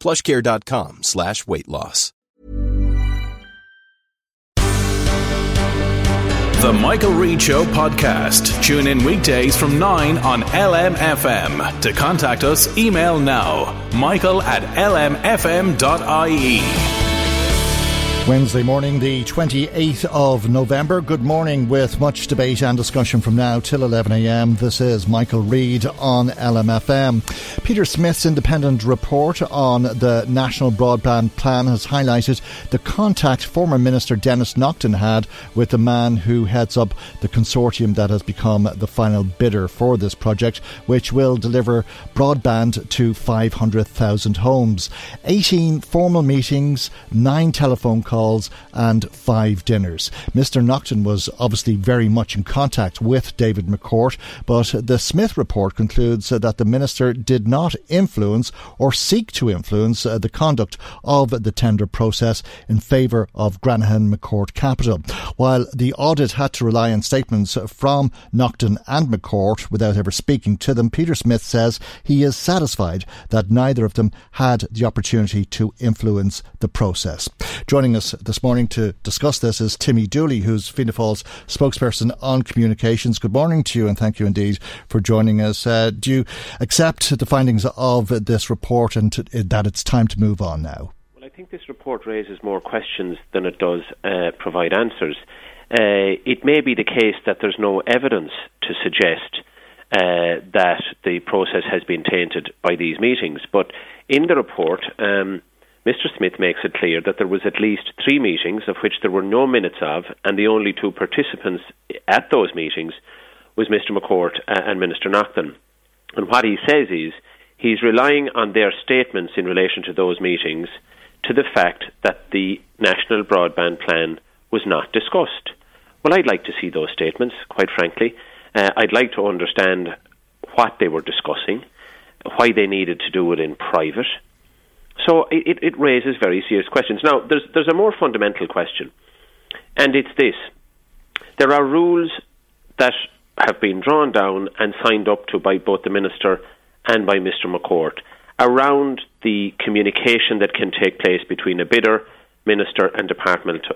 plushcare.com slash weight loss. The Michael Reade Show podcast. Tune in weekdays from 9 on LMFM. To contact us, email now michael at lmfm.ie. Wednesday morning, the 28th of November. Good morning, with much debate and discussion from now till 11am. This is Michael Reade on LMFM. Peter Smith's independent report on the National Broadband Plan has highlighted the contact former Minister Denis Naughten had with the man who heads up the consortium that has become the final bidder for this project, which will deliver broadband to 500,000 homes. 18 formal meetings, 9 telephone calls and five dinners. Mr. Naughten was obviously very much in contact with David McCourt, but the Smith report concludes that the minister did not influence or seek to influence uh, the conduct of the tender process in favour of Granahan McCourt Capital. While the audit had to rely on statements from Naughten and McCourt without ever speaking to them, Peter Smith says he is satisfied that neither of them had the opportunity to influence the process. Joining us this morning to discuss this is Timmy Dooley, who's Fianna Fáil's spokesperson on communications. Good morning to you, and thank you indeed for joining us. Uh, do you accept the findings of this report and to, that it's time to move on now? Well, I think this report raises more questions than it does uh, provide answers. Uh, it may be the case that there's no evidence to suggest uh, that the process has been tainted by these meetings, but in the report, um, Mr. Smith makes it clear that there was at least three meetings of which there were no minutes of, and the only two participants at those meetings was Mr. McCourt and Minister Naughten. And what he says is he's relying on their statements in relation to those meetings to the fact that the National Broadband Plan was not discussed. Well, I'd like to see those statements, quite frankly. Uh, I'd like to understand what they were discussing, why they needed to do it in private so it, it raises very serious questions. Now, there's, there's a more fundamental question, and it's this. There are rules that have been drawn down and signed up to by both the Minister and by Mr McCourt around the communication that can take place between a bidder, Minister, and Department,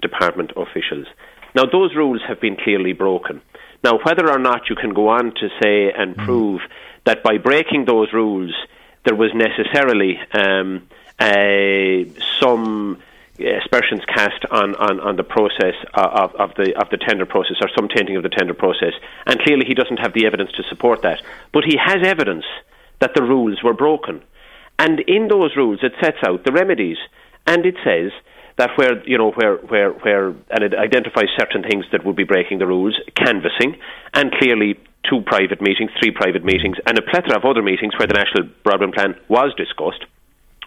department officials. Now, those rules have been clearly broken. Now, whether or not you can go on to say and mm. prove that by breaking those rules, there was necessarily um, some aspersions cast on, on, on the process of, of the of the tender process or some tainting of the tender process, and clearly he doesn't have the evidence to support that. But he has evidence that the rules were broken, and in those rules it sets out the remedies, and it says that where you know where where where and it identifies certain things that would be breaking the rules, canvassing, and clearly two private meetings, three private meetings, and a plethora of other meetings where the National Broadband Plan was discussed,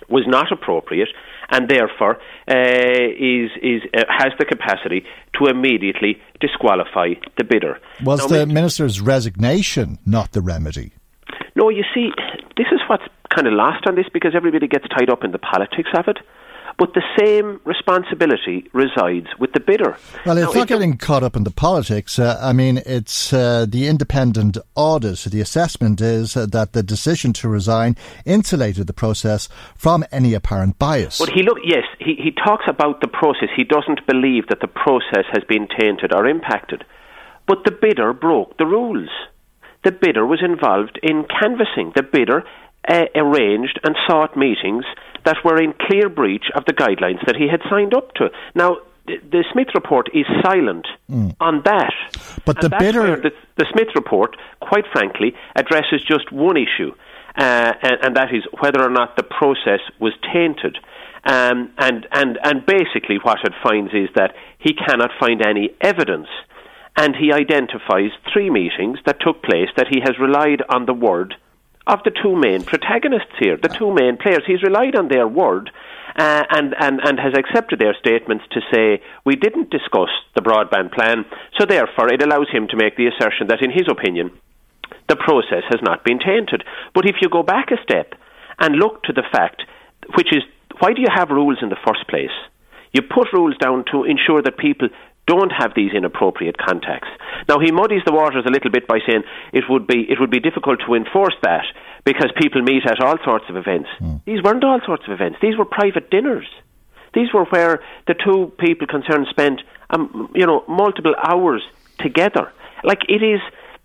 was not appropriate, and therefore uh, is is uh, has the capacity to immediately disqualify the bidder. Was now, the minister's resignation not the remedy? No, you see, this is what's kind of lost on this because everybody gets tied up in the politics of it but the same responsibility resides with the bidder. Well, it's now, not getting caught up in the politics. Uh, I mean, it's uh, the independent audit. The assessment is uh, that the decision to resign insulated the process from any apparent bias. But he look, yes, he, he talks about the process. He doesn't believe that the process has been tainted or impacted. But the bidder broke the rules. The bidder was involved in canvassing. The bidder uh, arranged and sought meetings that were in clear breach of the guidelines that he had signed up to. Now, the Smith report is silent mm. on that. But and the bidder. The, the, Smith report, quite frankly, addresses just one issue, uh, and, and, that is whether or not the process was tainted. Um, and, and, and basically, what it finds is that he cannot find any evidence. And he identifies three meetings that took place that he has relied on the word of the two main protagonists here, the two main players. He's relied on their word uh, and, and, and has accepted their statements to say, we didn't discuss the broadband plan, so therefore it allows him to make the assertion that, in his opinion, the process has not been tainted. But if you go back a step and look to the fact, which is, why do you have rules in the first place? You put rules down to ensure that people don't have these inappropriate contacts. Now he muddies the waters a little bit by saying it would be it would be difficult to enforce that because people meet at all sorts of events. Mm. These weren't all sorts of events. These were private dinners. These were where the two people concerned spent um, you know multiple hours together. Like it is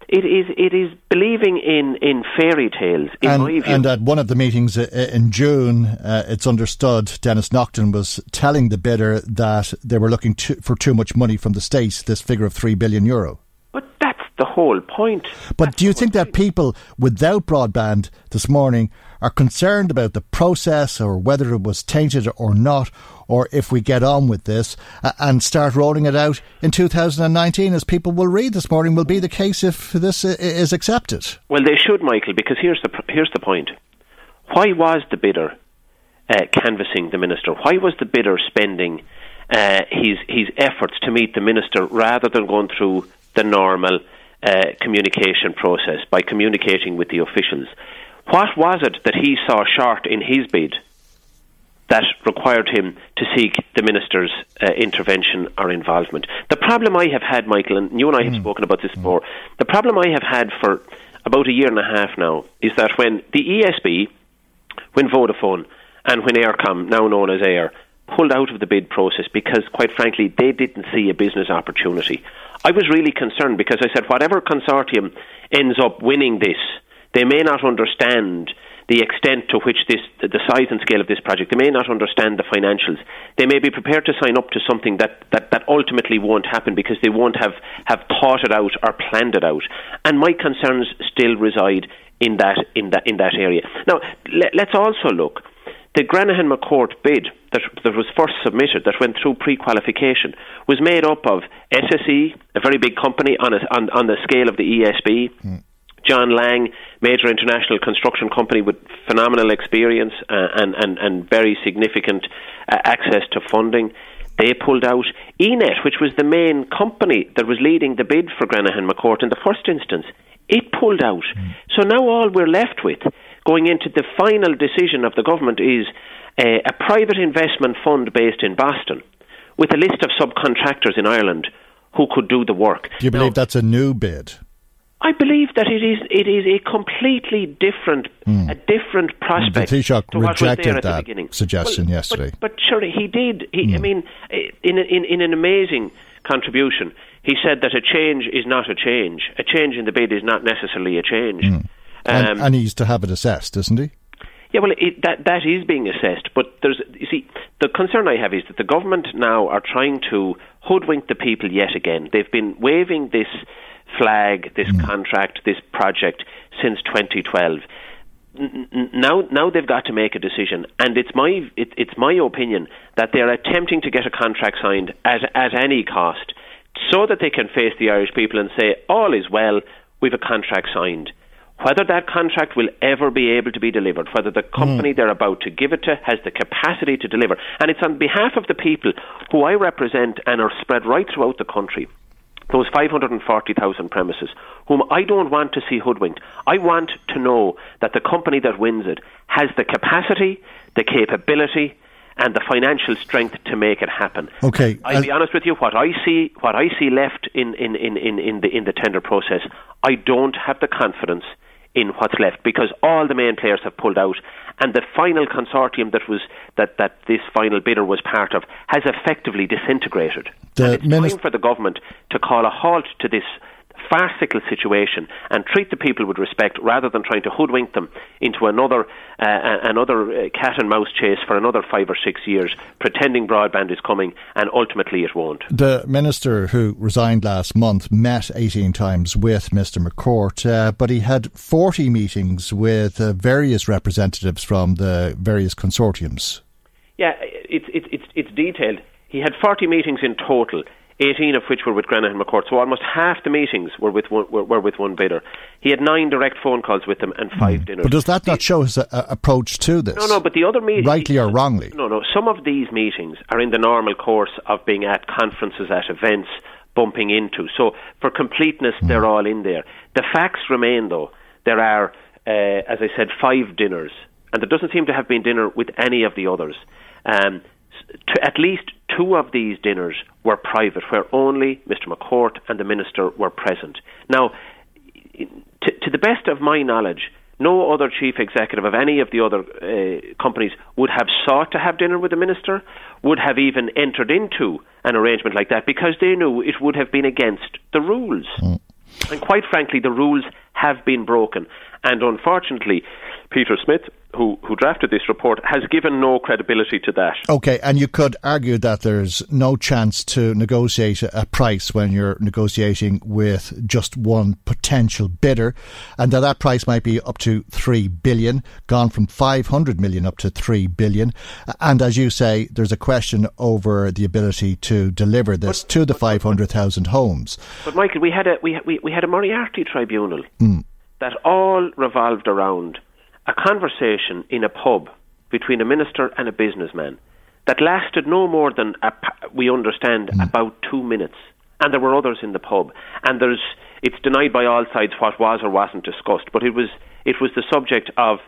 it is it is believing in, in fairy tales. In and, and, at one of the meetings uh, uh, in June, uh, it's understood Denis Naughten was telling the bidder that they were looking to, for too much money from the state. This figure of three billion euro. The whole point. But that's do you think that people without broadband this morning are concerned about the process or whether it was tainted or not, or if we get on with this and start rolling it out in 2019, as people will read this morning, will be the case if this is accepted? Well, they should, Michael, because here's the here's the point. Why was the bidder uh, canvassing the minister? Why was the bidder spending uh, his his efforts to meet the minister rather than going through the normal uh, communication process by communicating with the officials? What was it that he saw short in his bid that required him to seek the minister's uh, intervention or involvement? The problem I have had, Michael, and you and I have mm. spoken about this before, the problem I have had for about a year and a half now is that when the ESB, when Vodafone, and when Eircom, now known as Eir, pulled out of the bid process because, quite frankly, they didn't see a business opportunity. I was really concerned because I said, whatever consortium ends up winning this, they may not understand the extent to which this, the size and scale of this project. They may not understand the financials. They may be prepared to sign up to something that, that, that ultimately won't happen because they won't have, have thought it out or planned it out. And my concerns still reside in that, in that, in that area. Now, let, let's also look. The Granahan McCourt bid that, that was first submitted, that went through pre qualification, was made up of SSE, a very big company on, a, on, on the scale of the ESB. Mm. John Laing, major international construction company with phenomenal experience uh, and, and, and very significant uh, access to funding. They pulled out ENET, which was the main company that was leading the bid for Granahan McCourt in the first instance. It pulled out. Mm. So now all we're left with, going into the final decision of the government, is a, a private investment fund based in Boston with a list of subcontractors in Ireland who could do the work. Do you believe now, that's a new bid? I believe that it is it is a completely different mm. a different prospect. The Taoiseach rejected that suggestion well, yesterday. But, but, surely he did. He, mm. I hmm. mean, in, in in an amazing contribution, he said that a change is not a change. A change in the bid is not necessarily a change. Mm. Um, and, and he's to have it assessed, isn't he? Yeah, well, it, that that is being assessed, but there's you see the concern I have is that the government now are trying to hoodwink the people yet again. They've been waving this flag, this mm. contract, this project since 2012. now, now they've got to make a decision, and it's my it, it's my opinion that they're attempting to get a contract signed at at any cost, so that they can face the Irish people and say all is well, we've a contract signed. Whether that contract will ever be able to be delivered, whether the company mm. they're about to give it to has the capacity to deliver, and it's on behalf of the people who I represent and are spread right throughout the country those 540,000 premises, whom I don't want to see hoodwinked. I want to know that the company that wins it has the capacity, the capability, and the financial strength to make it happen. Okay, I'll be honest with you. What I see, what I see left in, in, in, in, in the in the tender process, I don't have the confidence in what's left because all the main players have pulled out, and the final consortium that was that, that this final bidder was part of has effectively disintegrated. The and it's time for the government to call a halt to this farcical situation and treat the people with respect rather than trying to hoodwink them into another uh, another uh, cat and mouse chase for another five or six years, pretending broadband is coming and ultimately it won't. The minister who resigned last month met 18 times with Mr. McCourt, uh, but he had 40 meetings with uh, various representatives from the various consortiums. Yeah, it's it's it's, it's detailed. He had 40 meetings in total. 18 of which were with Granahan McCourt. So almost half the meetings were with one, were, were, with one bidder. He had nine direct phone calls with them and five mm. dinners. But does that not show his uh, approach to this? No, no, but the other meetings... Rightly or wrongly? No, no. Some of these meetings are in the normal course of being at conferences, at events, bumping into. So for completeness, mm. they're all in there. The facts remain, though. There are, uh, as I said, five dinners. And there doesn't seem to have been dinner with any of the others. Um, to at least two of these dinners were private, where only Mr. McCourt and the minister were present. Now, to, to the best of my knowledge, no other chief executive of any of the other uh, companies would have sought to have dinner with the minister, would have even entered into an arrangement like that because they knew it would have been against the rules. Mm. And quite frankly, the rules have been broken. And unfortunately, Peter Smith, who, who drafted this report, has given no credibility to that. Okay, and you could argue that there's no chance to negotiate a price when you're negotiating with just one potential bidder, and that that price might be up to three billion, gone from 500 million up to three billion. And as you say, there's a question over the ability to deliver this but, to the 500,000 homes. But Michael, we had a we, we, we had a Moriarty tribunal. Mm. That all revolved around a conversation in a pub between a minister and a businessman that lasted no more than, a, we understand, mm. about two minutes. And there were others in the pub. And there's, it's denied by all sides what was or wasn't discussed, but it was, it was the subject of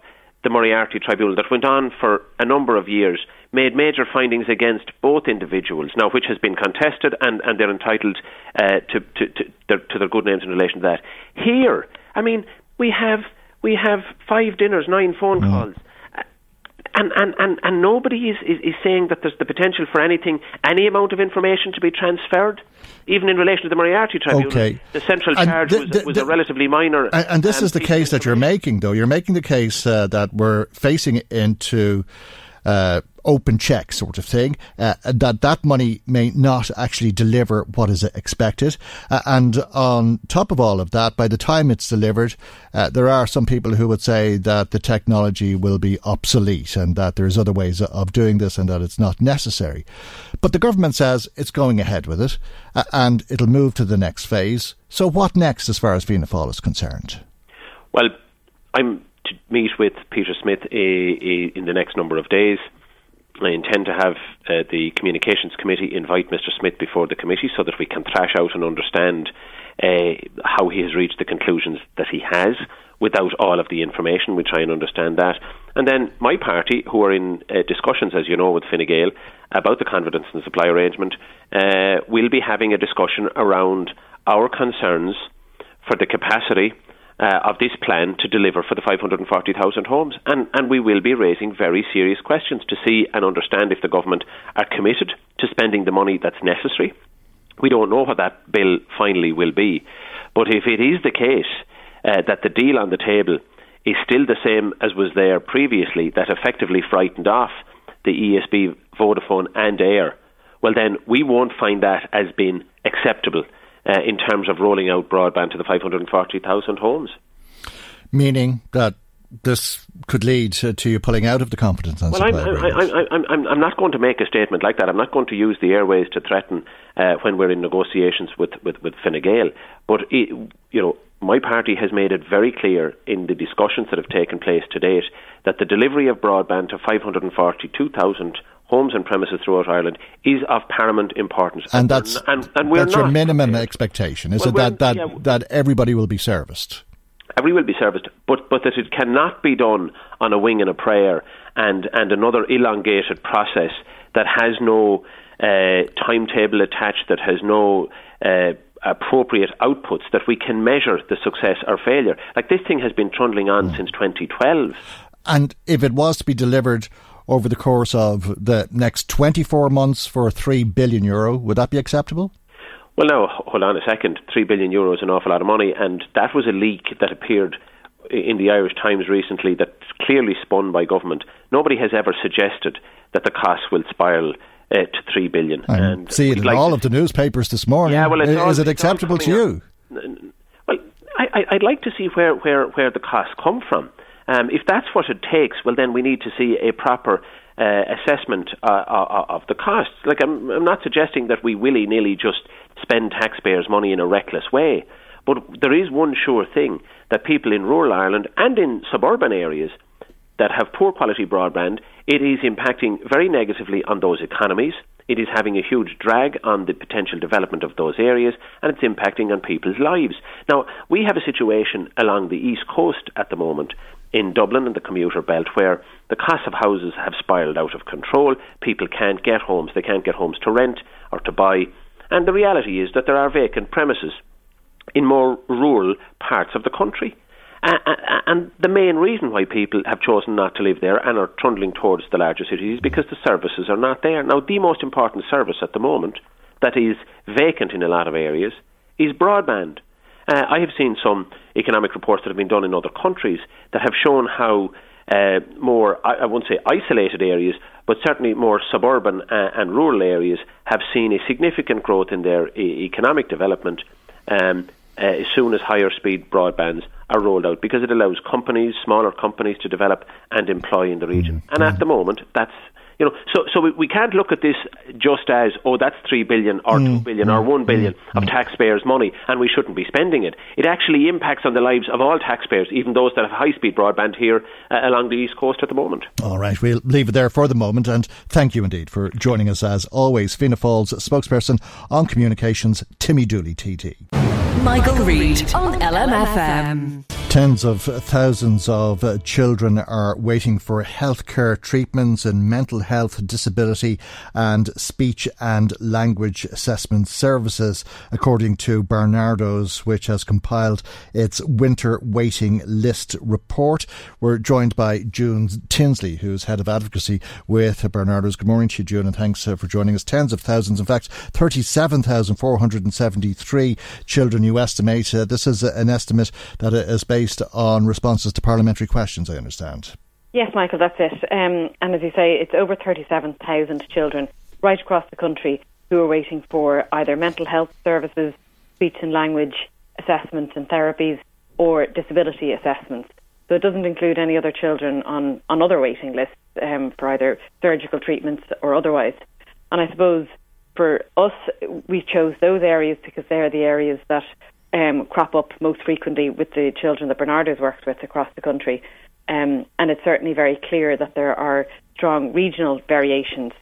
the Moriarty Tribunal that went on for a number of years, made major findings against both individuals, now which has been contested, and, and they're entitled uh, to, to, to, their, to their good names in relation to that. Here, I mean, we have we have five dinners, nine phone mm. calls. And, and, and, and nobody is, is, is saying that there's the potential for anything, any amount of information to be transferred, even in relation to the Moriarty Tribunal. Okay. The central charge the, the, was, was a relatively minor. And, and this um, is the case that you're making, though. You're making the case uh, that we're facing into uh, open check sort of thing, uh, that that money may not actually deliver what is expected. Uh, and on top of all of that, by the time it's delivered, uh, there are some people who would say that the technology will be obsolete and that there's other ways of doing this and that it's not necessary. But the government says it's going ahead with it uh, and it'll move to the next phase. So what next as far as Fianna Fáil is concerned? Well, I'm to meet with Peter Smith uh, uh, in the next number of days. I intend to have uh, the Communications Committee invite Mr. Smith before the committee so that we can thrash out and understand uh, how he has reached the conclusions that he has without all of the information. We try and understand that. And then my party, who are in uh, discussions, as you know, with Fine Gael about the confidence and supply arrangement, uh, will be having a discussion around our concerns for the capacity uh, of this plan to deliver for the 540,000 homes. And, and we will be raising very serious questions to see and understand if the government are committed to spending the money that's necessary. We don't know what that bill finally will be. But if it is the case uh, that the deal on the table is still the same as was there previously, that effectively frightened off the ESB, Vodafone, and Eir, well, then we won't find that as being acceptable uh, in terms of rolling out broadband to the 540,000 homes. Meaning that this could lead to, you pulling out of the and well, I'm, I'm, I'm, I'm, I'm not going to make a statement like that. I'm not going to use the airways to threaten uh, when we're in negotiations with, with, with Fine Gael. But, it, you know, my party has made it very clear in the discussions that have taken place to date that the delivery of broadband to 542,000 homes and premises throughout Ireland is of paramount importance. And, and that's and, and that's your minimum expectation, is well, it that that, yeah, that everybody will be serviced? Everybody will be serviced, but but that it cannot be done on a wing and a prayer and and another elongated process that has no uh, timetable attached, that has no uh, appropriate outputs that we can measure the success or failure. Like this thing has been trundling on mm. since 2012. And if it was to be delivered over the course of the next 24 months for 3 billion euro. Would that be acceptable? Well, now, hold on a second. Three billion euro is an awful lot of money, and that was a leak that appeared in the Irish Times recently that's clearly spun by government. Nobody has ever suggested that the cost will spiral uh, to three billion. I and see it in like all of the newspapers this morning. Yeah, well, all- is it acceptable to you? Well, I, I'd like to see where, where, where the costs come from. Um, if that's what it takes, well, then we need to see a proper uh, assessment uh, uh, of the costs. Like, I'm, I'm not suggesting that we willy nilly just spend taxpayers' money in a reckless way, but there is one sure thing that people in rural Ireland and in suburban areas that have poor quality broadband, it is impacting very negatively on those economies. It is having a huge drag on the potential development of those areas, and it's impacting on people's lives. Now, we have a situation along the east coast at the moment in Dublin and the commuter belt where the cost of houses have spiraled out of control. People can't get homes, they can't get homes to rent or to buy. And the reality is that there are vacant premises in more rural parts of the country. And the main reason why people have chosen not to live there and are trundling towards the larger cities is because the services are not there. Now, the most important service at the moment that is vacant in a lot of areas is broadband. Uh, I have seen some economic reports that have been done in other countries that have shown how uh, more, I, I won't say isolated areas, but certainly more suburban uh, and rural areas have seen a significant growth in their e- economic development um, uh, as soon as higher speed broadbands are rolled out because it allows companies, smaller companies, to develop and employ in the region. And at the moment, that's you know, so so we, we can't look at this just as oh that's three billion or two mm, billion or mm, one billion mm, of taxpayers' money and we shouldn't be spending it. It actually impacts on the lives of all taxpayers, even those that have high speed broadband here uh, along the east coast at the moment. All right, we'll leave it there for the moment and thank you indeed for joining us as always. Fianna Fáil's spokesperson on communications, Timmy Dooley, TD. Michael Reade on LMFM. Tens of thousands of uh, children are waiting for healthcare treatments in mental health, disability, and speech and language assessment services, according to Barnardo's, which has compiled its winter waiting list report. We're joined by June Tinsley, who's head of advocacy with Barnardo's. Good morning to you, June, and thanks uh, for joining us. Tens of thousands, in fact, 37,473 children, you estimate. Uh, this is an estimate that is based on responses to parliamentary questions, I understand. Yes, Michael, that's it. Um, and as you say, it's over 37,000 children right across the country who are waiting for either mental health services, speech and language assessments and therapies, or disability assessments. So it doesn't include any other children on, on other waiting lists um, for either surgical treatments or otherwise. And I suppose for us, we chose those areas because they're the areas that um, crop up most frequently with the children that Barnardo's worked with across the country. Um, and it's certainly very clear that there are strong regional variations,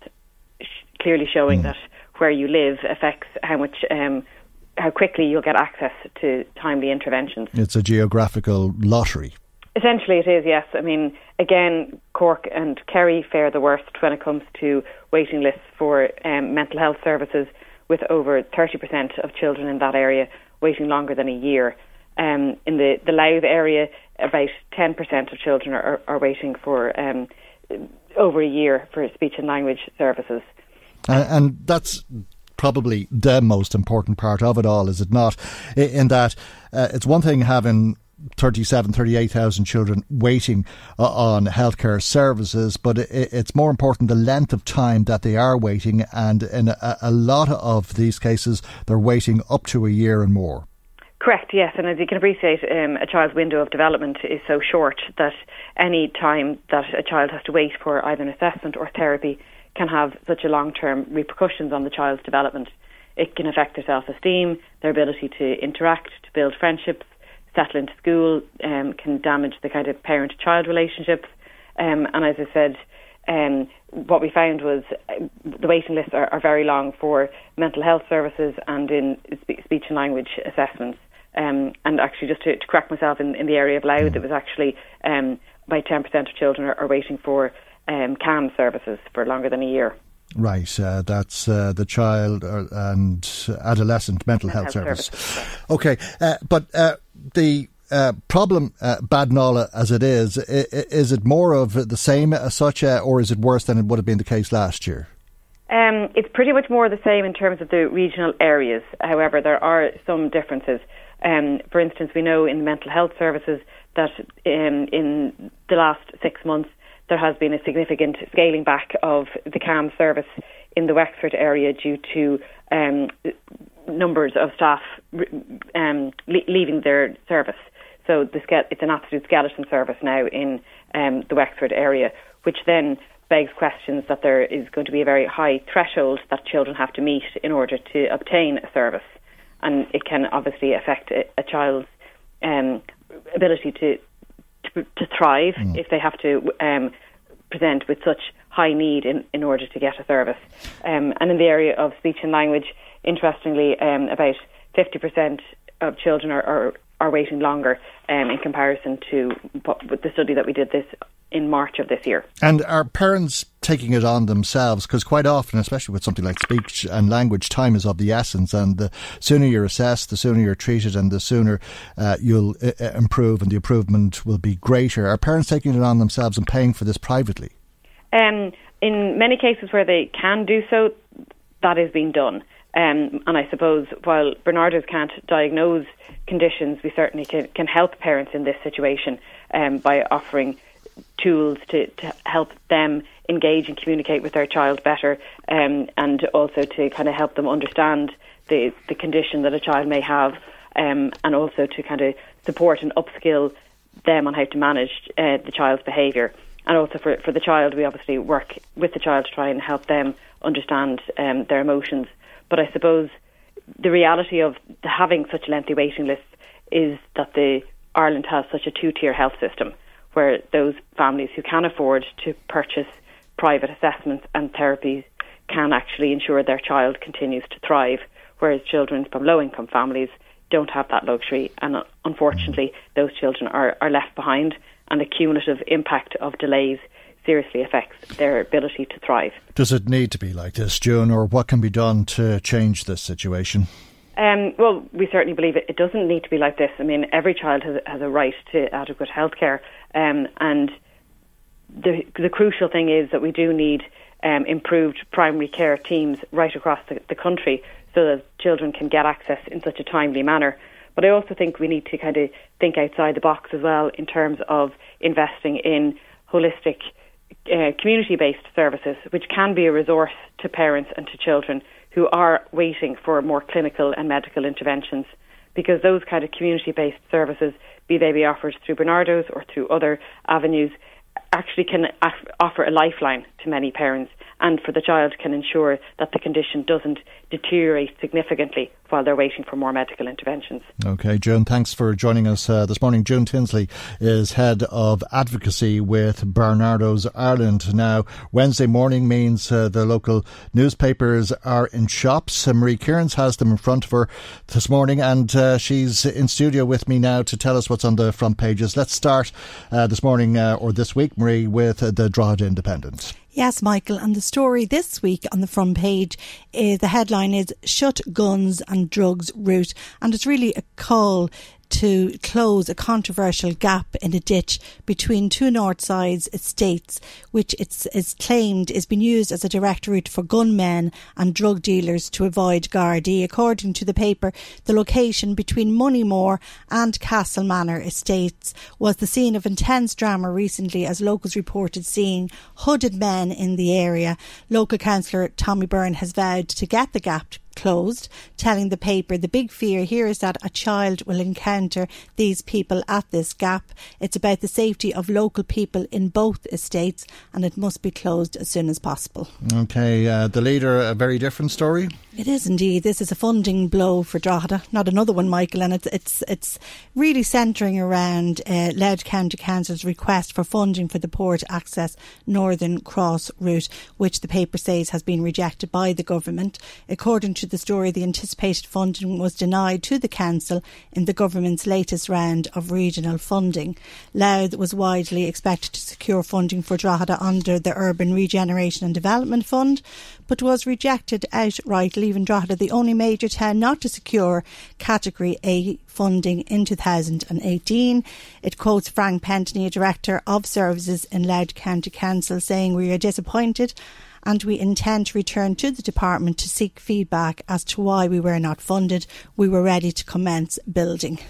sh- clearly showing that where you live affects how much, um, how quickly you'll get access to timely interventions. It's a geographical lottery. Essentially, it is, yes. I mean, again, Cork and Kerry fare the worst when it comes to waiting lists for um, mental health services, with over 30% of children in that area waiting longer than a year. Um, in the, the Louth area, about 10% of children are, are waiting for um, over a year for speech and language services. And, and that's probably the most important part of it all, is it not? In that uh, it's one thing having 37, 38,000 children waiting uh, on healthcare services, but it, it's more important the length of time that they are waiting, and in a, a lot of these cases, they're waiting up to a year and more. Correct, yes. And as you can appreciate, um, a child's window of development is so short that any time that a child has to wait for either an assessment or therapy can have such a long term repercussions on the child's development. It can affect their self esteem, their ability to interact, to build friendships, settle into school, um, can damage the kind of parent child relationships. Um, and as I said, um, what we found was uh, the waiting lists are, are very long for mental health services and in spe- speech and language assessments. Um, and actually, just to, to correct myself, in, in the area of Louth, it was actually um, about 10% of children are, are waiting for um, CAMHS services for longer than a year. Right, uh, that's uh, the child and adolescent mental, health, health service. services, Okay, uh, but uh, the uh, problem, uh, bad Nala as it is, is it more of the same as such, uh, or is it worse than it would have been the case last year? Um, it's pretty much more the same in terms of the regional areas. However, there are some differences. Um, for instance, we know in mental health services that um, in the last six months there has been a significant scaling back of the CAMHS service in the Wexford area due to um, numbers of staff um, leaving their service. So the it's an absolute skeleton service now in um, the Wexford area, which then begs questions that there is going to be a very high threshold that children have to meet in order to obtain a service. And it can obviously affect a, a child's um, ability to, to, thrive mm. if they have to um, present with such high need in, in order to get a service. Um, and in the area of speech and language, interestingly, um, about 50% of children are, are, are waiting longer um, in comparison to what, the study that we did this in March of this year. And are parents taking it on themselves? Because quite often, especially with something like speech and language, time is of the essence, and the sooner you're assessed, the sooner you're treated, and the sooner uh, you'll uh, uh, improve, and the improvement will be greater. Are parents taking it on themselves and paying for this privately? Um, in many cases where they can do so, that is being done. Um, and I suppose while Barnardos can't diagnose conditions, we certainly can, can help parents in this situation um, by offering tools to, to help them engage and communicate with their child better um, and also to kind of help them understand the, the condition that a child may have um, and also to kind of support and upskill them on how to manage uh, the child's behaviour. And also for, for the child, we obviously work with the child to try and help them understand um, their emotions. But I suppose the reality of having such a lengthy waiting lists is that the Ireland has such a two-tier health system where those families who can afford to purchase private assessments and therapies can actually ensure their child continues to thrive, whereas children from low income families don't have that luxury. And uh, unfortunately, those children are, are left behind, and the cumulative impact of delays seriously affects their ability to thrive. Does it need to be like this, June, or what can be done to change this situation? Um, well, we certainly believe it, it doesn't need to be like this. I mean, every child has, has a right to adequate health care, um, and the, the crucial thing is that we do need um, improved primary care teams right across the, the country so that children can get access in such a timely manner. But I also think we need to kind of think outside the box as well in terms of investing in holistic uh, community based services, which can be a resource to parents and to children who are waiting for more clinical and medical interventions because those kind of community based services, be they be offered through Barnardo's or through other avenues, actually can offer a lifeline to many parents and for the child can ensure that the condition doesn't deteriorate significantly while they're waiting for more medical interventions. Okay, June, thanks for joining us uh, this morning. June Tinsley is head of advocacy with Barnardo's Ireland. Now, Wednesday morning means uh, the local newspapers are in shops. Marie Kearns has them in front of her this morning, and uh, she's in studio with me now to tell us what's on the front pages. Let's start uh, this morning uh, or this week, Marie, with the Drogheda Independent. Yes, Michael. And the story this week on the front page, uh, the headline is Shut Guns and Drugs Route. And it's really a call to close a controversial gap in a ditch between two Northsides estates, which it's, is claimed is being used as a direct route for gunmen and drug dealers to avoid Gardaí. According to the paper, the location between Moneymore and Castle Manor estates was the scene of intense drama recently as locals reported seeing hooded men in the area. Local councillor Tommy Byrne has vowed to get the gap closed, telling the paper the big fear here is that a child will encounter these people at this gap. It's about the safety of local people in both estates and it must be closed as soon as possible. Okay, uh, the leader, a very different story. It is indeed. This is a funding blow for Drogheda, not another one, Michael, and it's it's it's really centring around uh, Louth County Council's request for funding for the port access Northern Cross route, which the paper says has been rejected by the government. According to the story, the anticipated funding was denied to the council in the government's latest round of regional funding. Louth was widely expected to secure funding for Drogheda under the Urban Regeneration and Development Fund, but was rejected outright, leaving Drogheda the only major town not to secure Category A funding in 2018. It quotes Frank Pentony, a Director of Services in Louth County Council, saying, We are disappointed and we intend to return to the department to seek feedback as to why we were not funded. We were ready to commence building.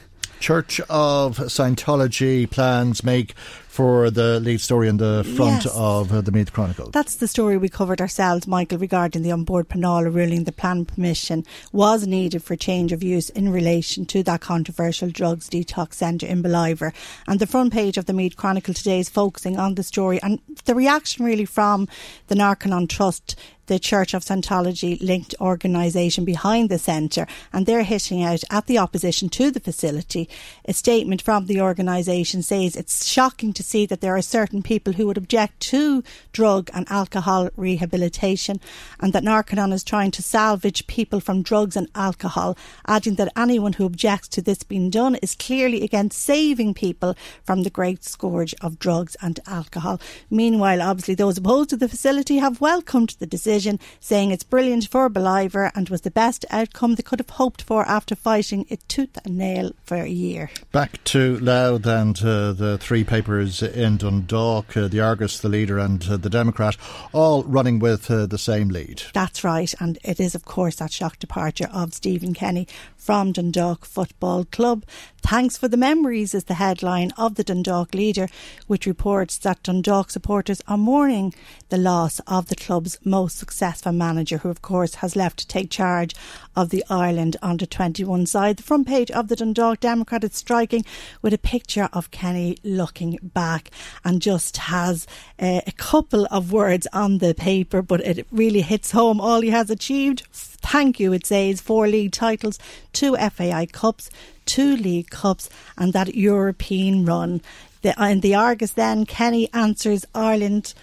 Church of Scientology plans make for the lead story in the front Yes. of uh, the Meath Chronicle. That's the story we covered ourselves, Michael, regarding the An Bord Pleanála ruling the plan permission was needed for change of use in relation to that controversial drugs detox centre in Ballivor. And the front page of the Meath Chronicle today is focusing on the story and the reaction really from the Narconon Trust the Church of Scientology linked organisation behind the centre, and they're hitting out at the opposition to the facility. A statement from the organisation says it's shocking to see that there are certain people who would object to drug and alcohol rehabilitation, and that Narconon is trying to salvage people from drugs and alcohol, adding that anyone who objects to this being done is clearly against saving people from the great scourge of drugs and alcohol. Meanwhile, obviously, those opposed to the facility have welcomed the decision, saying it's brilliant for Ballivor and was the best outcome they could have hoped for after fighting it tooth and nail for a year. Back to Louth and uh, the three papers in Dundalk, uh, the Argus, the Leader, and uh, the Democrat, all running with uh, the same lead. That's right, and it is, of course, that shock departure of Stephen Kenny from Dundalk Football Club. Thanks for the memories is the headline of the Dundalk Leader, which reports that Dundalk supporters are mourning the loss of the club's most successful manager, who, of course, has left to take charge of the Ireland under 21 side. The front page of the Dundalk Democrat is striking with a picture of Kenny looking back and just has a couple of words on the paper, but it really hits home all he has achieved. Thank you, it says. Four league titles, two FAI Cups, two League Cups, and that European run. The, in the Argus, then, Kenny answers Ireland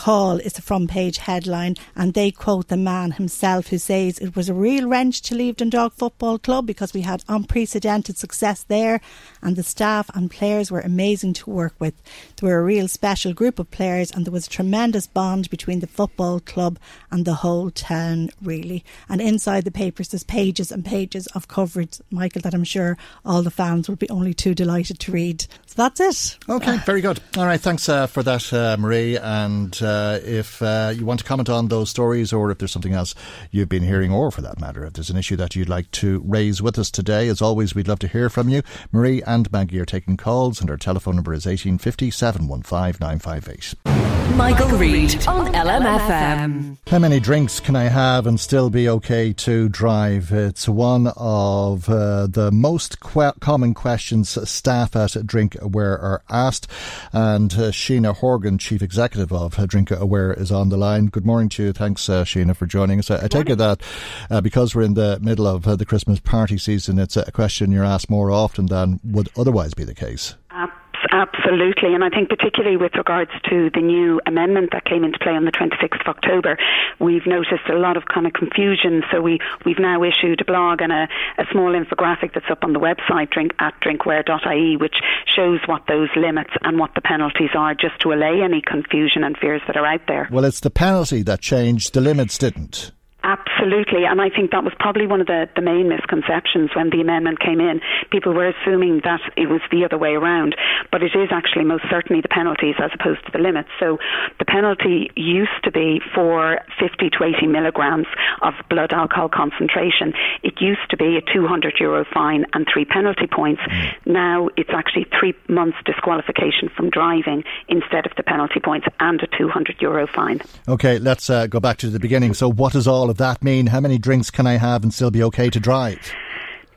call is the front page headline and they quote the man himself who says it was a real wrench to leave Dundalk Football Club because we had unprecedented success there and the staff and players were amazing to work with. They were a real special group of players and there was a tremendous bond between the football club and the whole town really. And inside the papers there's pages and pages of coverage, Michael, that I'm sure all the fans will be only too delighted to read. So that's it. Okay, very good. All right, thanks uh, for that, uh, Marie. And uh, if uh, you want to comment on those stories or if there's something else you've been hearing, or for that matter, if there's an issue that you'd like to raise with us today, as always, we'd love to hear from you. Marie and Maggie are taking calls, and our telephone number is 1850 715 958. Michael Reade on LMFM. How many drinks can I have and still be okay to drive? It's one of uh, the most que- common questions staff at Drink Aware are asked. And uh, Sheena Horgan, Chief Executive of Drink Aware, is on the line. Good morning to you. Thanks, uh, Sheena, for joining us. I, I take it that uh, because we're in the middle of uh, the Christmas party season, it's a question you're asked more often than would otherwise be the case. Abs- Absolutely, and I think particularly with regards to the new amendment that came into play on the 26th of October, we've noticed a lot of kind of confusion. So we we've now issued a blog and a, a small infographic that's up on the website drink at drinkaware.ie, which shows what those limits and what the penalties are, just to allay any confusion and fears that are out there. Well, it's the penalty that changed, the limits didn't. Absolutely, and I think that was probably one of the, the main misconceptions when the amendment came in. People were assuming that it was the other way around, but it is actually most certainly the penalties as opposed to the limits. So the penalty used to be for 50 to 80 milligrams of blood alcohol concentration. It used to be a 200 euro fine and three penalty points. Now it's actually three months disqualification from driving instead of the penalty points and a 200 euro fine. Okay, let's uh, go back to the beginning. So, what does all of that mean? How many drinks can I have and still be okay to drive?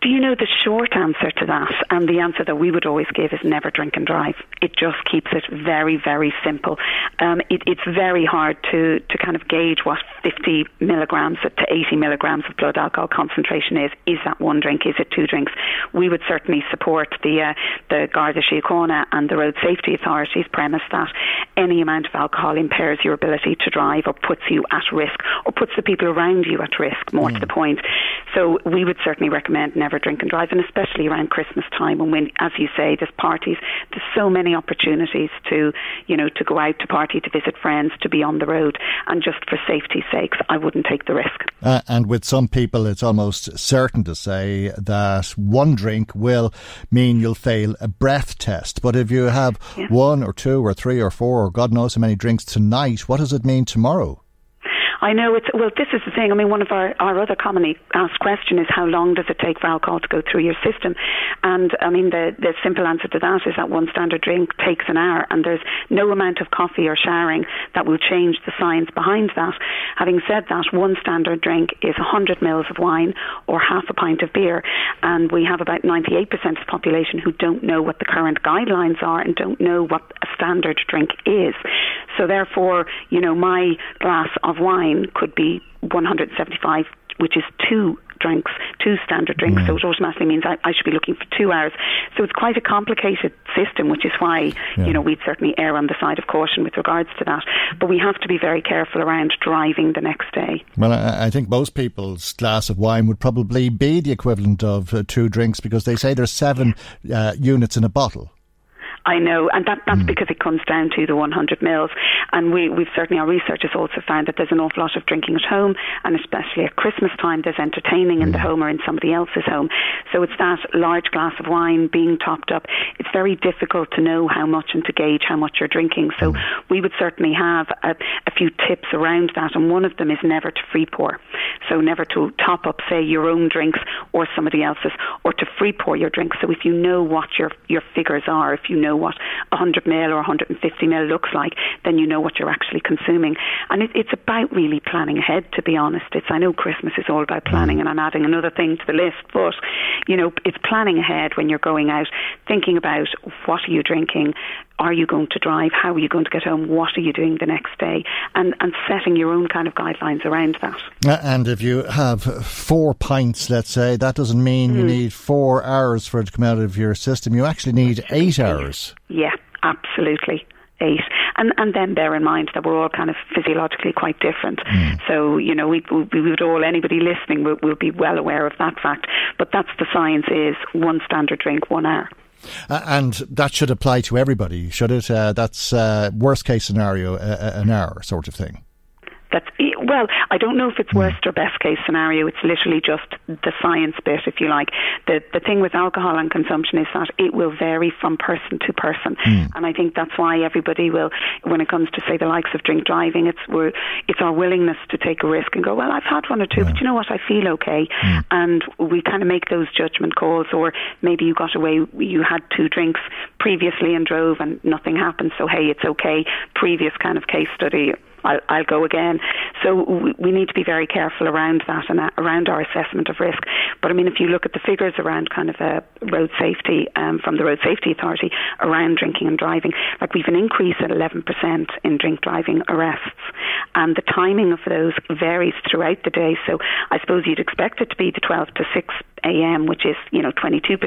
Do you know the short answer to that? And the answer that we would always give is never drink and drive. It just keeps it very, very simple. Um, it, it's very hard to, to kind of gauge what 50 milligrams to 80 milligrams of blood alcohol concentration is. Is that one drink? Is it two drinks? We would certainly support the uh, the Garda Síochána and the Road Safety Authority's premise that any amount of alcohol impairs your ability to drive or puts you at risk or puts the people around you at risk, more to the point. So we would certainly recommend never drink and drive, and especially around Christmas time, and when, as you say, there's parties. There's so many opportunities to, you know, to go out to party, to visit friends, to be on the road, and just for safety's sakes, I wouldn't take the risk. Uh, and with some people, it's almost certain to say that one drink will mean you'll fail a breath test. But if you have Yeah. one or two or three or four or God knows how many drinks tonight, what does it mean tomorrow? I know it's well. This is the thing. I mean, one of our, our other commonly asked uh, question is how long does it take for alcohol to go through your system? And I mean, the the simple answer to that is that one standard drink takes an hour, and there's no amount of coffee or showering that will change the science behind that. Having said that, one standard drink is 100 mils of wine or half a pint of beer, and we have about 98% of the population who don't know what the current guidelines are and don't know what a standard drink is. So therefore, you know, my glass of wine could be 175 which is two drinks, two standard drinks. Mm. So it automatically means I, I, should be looking for two hours. So it's quite a complicated system, which is why yeah. you know we'd certainly err on the side of caution with regards to that. But we have to be very careful around driving the next day. Well, I, I think most people's glass of wine would probably be the equivalent of uh, two drinks because they say there's seven uh, units in a bottle. I know, and that, that's mm. because it comes down to the 100 mils. And we, we've certainly, our research has also found that there's an awful lot of drinking at home, and especially at Christmas time, there's entertaining in the mm. home or in somebody else's home. So it's that large glass of wine being topped up. It's very difficult to know how much and to gauge how much you're drinking. So mm. we would certainly have a, a few tips around that, and one of them is never to free pour. So never to top up, say, your own drinks or somebody else's, or to free pour your drinks. So if you know what your your figures are, if you know know what 100 ml or 150 ml looks like, then you know what you're actually consuming. And it, it's about really planning ahead, to be honest. It's I know Christmas is all about planning, and I'm adding another thing to the list, but you know it's planning ahead when you're going out, thinking about what are you drinking, are you going to drive? How are you going to get home? What are you doing the next day? And, and setting your own kind of guidelines around that. Uh, and if you have four pints, let's say, that doesn't mean mm. you need four hours for it to come out of your system. You actually need eight hours. Yeah, absolutely eight. And and then bear in mind that we're all kind of physiologically quite different. Mm. So you know we we would all anybody listening will, will be well aware of that fact. But that's the science is one standard drink one hour. Uh, and that should apply to everybody, should it? Uh, that's uh, worst case scenario, an hour sort of thing. That's well, I don't know if it's hmm. worst or best case scenario. It's literally just the science bit, if you like. The the thing with alcohol and consumption is that it will vary from person to person, mm. and I think that's why everybody will, when it comes to say the likes of drink driving, it's we're, it's our willingness to take a risk and go, well, I've had one or two, yeah. but you know what, I feel okay, mm. and we kind of make those judgment calls. Or maybe you got away, you had two drinks previously and drove, and nothing happened, so hey, it's okay. Previous kind of case study I'll, I'll go again. So we, we need to be very careful around that and around our assessment of risk. But I mean, if you look at the figures around kind of uh, road safety um, from the Road Safety Authority around drinking and driving, like we've an increase at 11% in drink driving arrests, and the timing of those varies throughout the day. So I suppose you'd expect it to be the 12 to 6 a.m., which is you know 22%,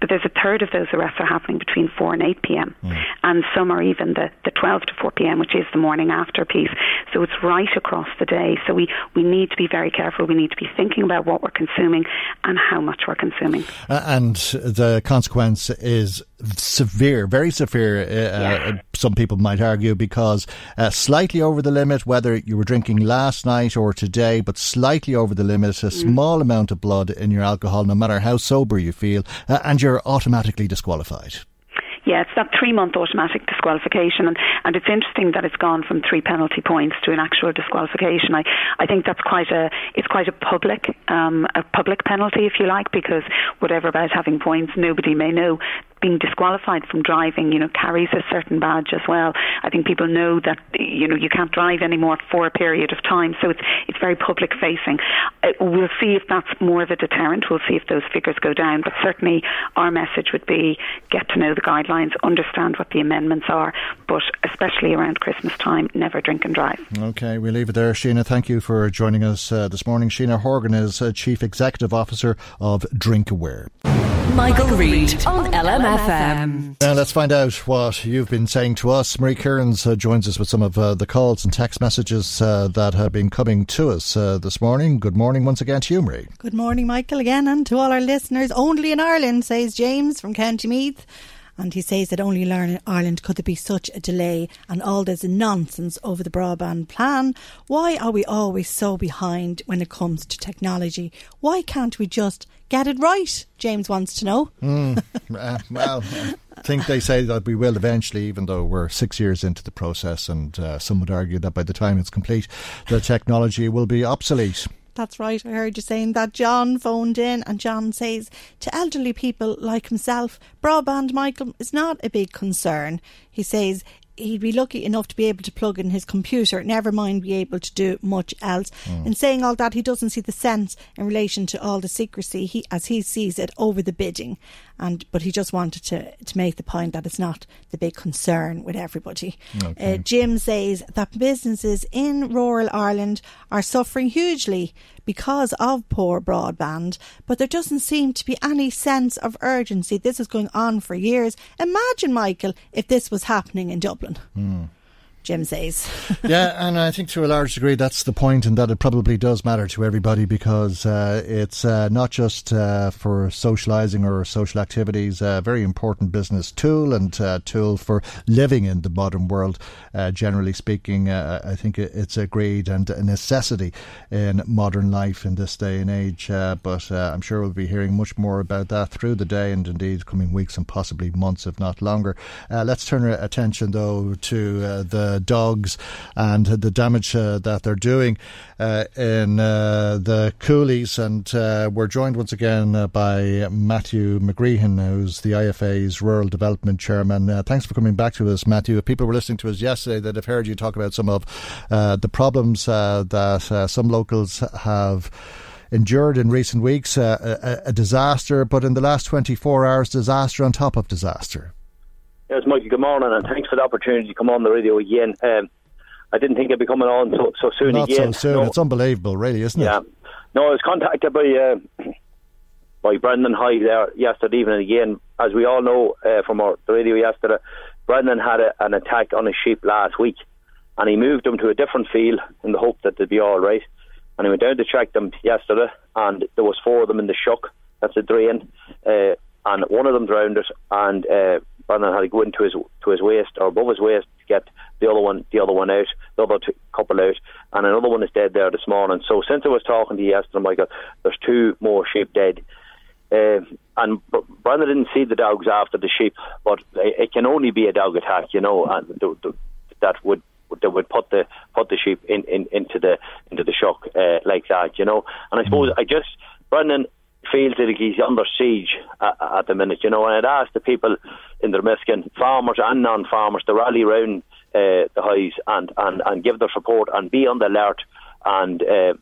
but there's a third of those arrests are happening between 4 and 8 p.m., mm. and some are even the, the 12 to 4 p.m., which is the morning after piece. So it's right across the day. So we, we need to be very careful. We need to be thinking about what we're consuming and how much we're consuming. Uh, and the consequence is severe, very severe, uh, uh yeah. Some people might argue, because uh, slightly over the limit, whether you were drinking last night or today, but slightly over the limit, a mm. small amount of blood in your alcohol, no matter how sober you feel, uh, and you're automatically disqualified. Yeah, it's that three month automatic disqualification, and, and it's interesting that it's gone from three penalty points to an actual disqualification. I, I think that's quite a it's quite a public um, a public penalty, if you like, because whatever about having points, nobody may know being disqualified from driving, you know, carries a certain badge as well. I think people know that you know you can't drive anymore for a period of time, so it's it's very public facing. Uh, we'll see if that's more of a deterrent. We'll see if those figures go down, but certainly our message would be get to know the guidelines, understand what the amendments are, but especially around Christmas time, never drink and drive. Okay, we leave it there. Sheena, thank you for joining us uh, this morning. Sheena Horgan is uh, Chief Executive Officer of Drinkaware. Michael, Reade on LMFM. Now let's find out what you've been saying to us. Marie Kearns uh, joins us with some of uh, the calls and text messages uh, that have been coming to us uh, this morning. Good morning once again to you, Marie. Good morning, Michael, again, and to all our listeners. Only in Ireland, says James from County Meath. And he says that only in Ireland could there be such a delay and all this nonsense over the broadband plan. Why are we always so behind when it comes to technology? Why can't we just get it right? James wants to know. Mm, uh, well, I think they say that we will eventually, even though we're six years into the process, and uh, some would argue that by the time it's complete, the technology will be obsolete. That's right. I heard you saying that. John phoned in, and John says to elderly people like himself, broadband, Michael, is not a big concern. He says he'd be lucky enough to be able to plug in his computer, never mind be able to do much else. Mm. In saying all that, he doesn't see the sense in relation to all the secrecy he, as he sees it over the bidding. And but he just wanted to to make the point that it's not the big concern with everybody. Okay. Uh, Jim says that businesses in rural Ireland are suffering hugely because of poor broadband, but there doesn't seem to be any sense of urgency. This is going on for years. Imagine, Michael, if this was happening in Dublin. Mm. Jim says. yeah, and I think to a large degree that's the point, and that it probably does matter to everybody because uh, it's uh, not just uh, for socialising or social activities, a very important business tool and uh, tool for living in the modern world. Uh, generally speaking, uh, I think it's a agreed and a necessity in modern life in this day and age. but I'm sure we'll be hearing much more about that through the day and indeed coming weeks and possibly months, if not longer. let's turn our attention though to the dogs and the damage uh, that they're doing uh, in uh, the coolies. And uh, we're joined once again uh, by Matthew McGreehan, who's the IFA's Rural Development Chairman. Uh, thanks for coming back to us, Matthew. People were listening to us yesterday that have heard you talk about some of the problems that some locals have endured in recent weeks uh, a, a, disaster, but in the last 24 hours, disaster on top of disaster. Yes, Michael, good morning, and thanks for the opportunity to come on the radio again. Um, I didn't think I'd be coming on so, so soon Not again. so soon. No. It's unbelievable, really, isn't it? Yeah. No, I was contacted by uh, by Brendan Hyde there yesterday evening again. As we all know uh, from our, the radio yesterday, Brendan had a, an attack on his sheep last week, and he moved them to a different field in the hope that they'd be all right. And he went down to check them yesterday, and there was four of them in the shuck. That's a drain, uh, and one of them drowned it, and Brendan had to go into his to his waist or above his waist to get the other one the other one out, the other two, couple out, and another one is dead there this morning. So since I was talking to you yesterday, Michael, there's two more sheep dead. Uh, and Brendan didn't see the dogs after the sheep, but it, it can only be a dog attack, you know, and the, the, that would that would put the put the sheep in, in into the into the shock uh, like that, you know. And I suppose mm. I just Brendan feels like he's under siege at, at the minute, you know. And I'd ask the people in Dromiskin, farmers and non-farmers, to rally around uh, the Hydes and, and, and give their support and be on the alert and uh,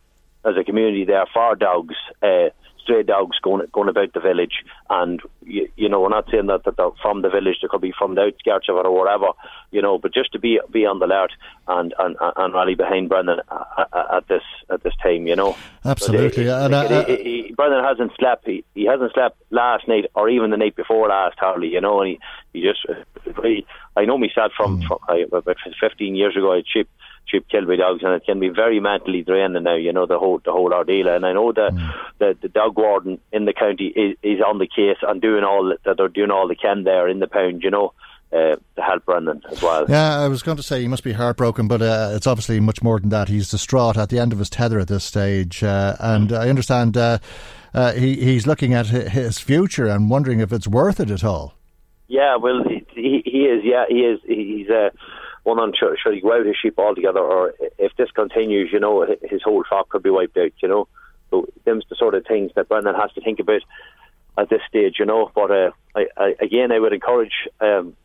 as a community there for dogs. Uh, stray dogs going going about the village, and you, you know we're not saying that, that they're from the village; they could be from the outskirts of it or whatever, you know. But just to be be on the alert and and, and rally behind Brendan at, this at this time, you know. Absolutely, uh, and, uh, he, he, Brendan hasn't slept. He, he hasn't slept last night or even the night before last, hardly, you know. And he he just he, I know myself from, mm. from about 15 years ago. I cheap sheep killed by dogs, and it can be very mentally draining now. You know the whole the whole ordeal, and I know that mm. the the dog warden in the county is, is on the case and doing all that they're doing all they can there in the pound. You know. Uh, to help Brendan as well. Yeah, I was going to say he must be heartbroken, but uh, it's obviously much more than that. He's distraught at the end of his tether at this stage, uh, and I understand uh, uh, he he's looking at his future and wondering if it's worth it at all. Yeah, well, he, he is. Yeah, he is. He's uh, one on should, should he go out his sheep altogether, or if this continues, you know, his whole flock could be wiped out. You know, so them's the sort of things that Brendan has to think about at this stage. You know, but uh, I, I, again, I would encourage um,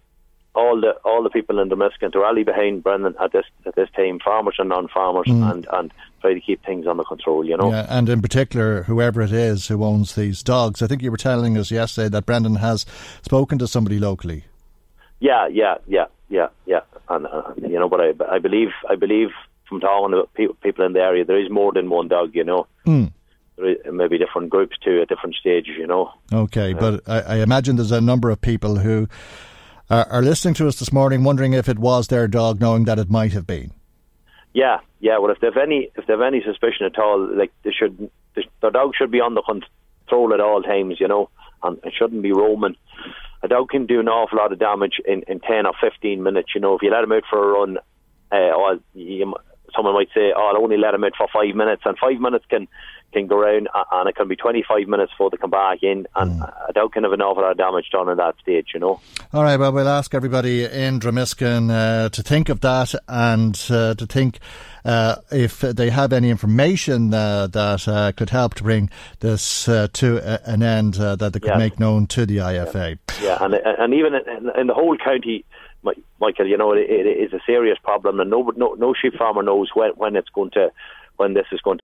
all the all the people in Dromiskin to rally behind Brendan at this at this time, farmers and non-farmers, mm. and and try to keep things under control. You know, yeah, and in particular, whoever it is who owns these dogs. I think you were telling us yesterday that Brendan has spoken to somebody locally. Yeah, yeah, yeah, yeah, yeah, and uh, you know, but I, I believe, I believe from talking to people in the area, there is more than one dog. You know. Mm. Maybe different groups too at different stages, you know. Okay, but I, I imagine there's a number of people who are, are listening to us this morning, wondering if it was their dog, knowing that it might have been. Yeah, yeah. Well, if they've any if they've any suspicion at all, like they should, their dog should be on the control at all times, you know, and it shouldn't be roaming a dog can do an awful lot of damage in, in 10 or 15 minutes. You know, if you let him out for a run, uh, or you, someone might say, oh, I'll only let him out for five minutes, and five minutes can can go around and it can be 25 minutes before they come back in and mm. I doubt kind of an awful lot of damage done at that stage, you know. All right, well, we'll ask everybody in Dromiskin uh, to think of that and uh, to think uh, if they have any information uh, that uh, could help to bring this uh, to an end that they could make known to the IFA. Yeah, yeah. and and even in, the whole county, Michael, you know, it, it is a serious problem, and no, no, no sheep farmer knows when, when it's going to, when this is going to.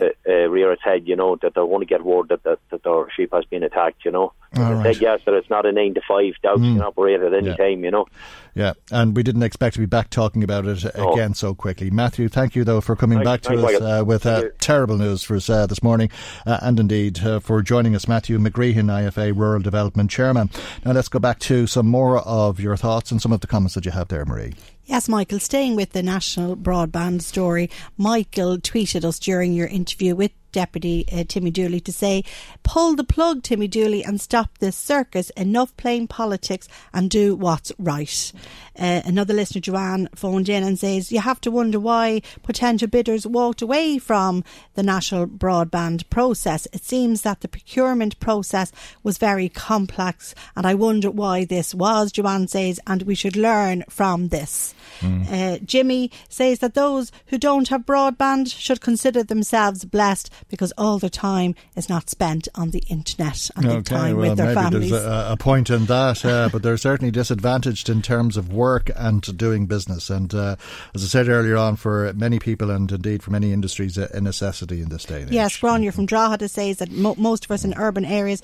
Uh, uh, rear its head, you know, that they want to get word that, that, that their sheep has been attacked, you know. All right. said yes that it's not a nine to five. Doubts mm. can operate at any yeah. time, you know. Yeah, and we didn't expect to be back talking about it no. again so quickly. Matthew, thank you though for coming back to us uh, with uh, terrible news for us uh, this morning, uh, and indeed uh, for joining us, Matthew McGreehan, IFA Rural Development Chairman. Now let's go back to some more of your thoughts and some of the comments that you have there, Marie. Yes, Michael, staying with the national broadband story, Michael tweeted us during your interview with Deputy uh, Timmy Dooley to say, pull the plug, Timmy Dooley, and stop this circus. Enough playing politics and do what's right. Uh, another listener, Joanne, phoned in and says, you have to wonder why potential bidders walked away from the national broadband process. It seems that the procurement process was very complex, and I wonder why this was, Joanne says, and we should learn from this. Mm. Uh, Jimmy says that those who don't have broadband should consider themselves blessed because all their time is not spent on the internet and okay, time well, with their families. There's a, a point in that, uh, but they're certainly disadvantaged in terms of work and doing business. And uh, as I said earlier on, for many people and indeed for many industries, a necessity in this day. Yes, Ron, you're from Drogheda says that mo- most of us in urban areas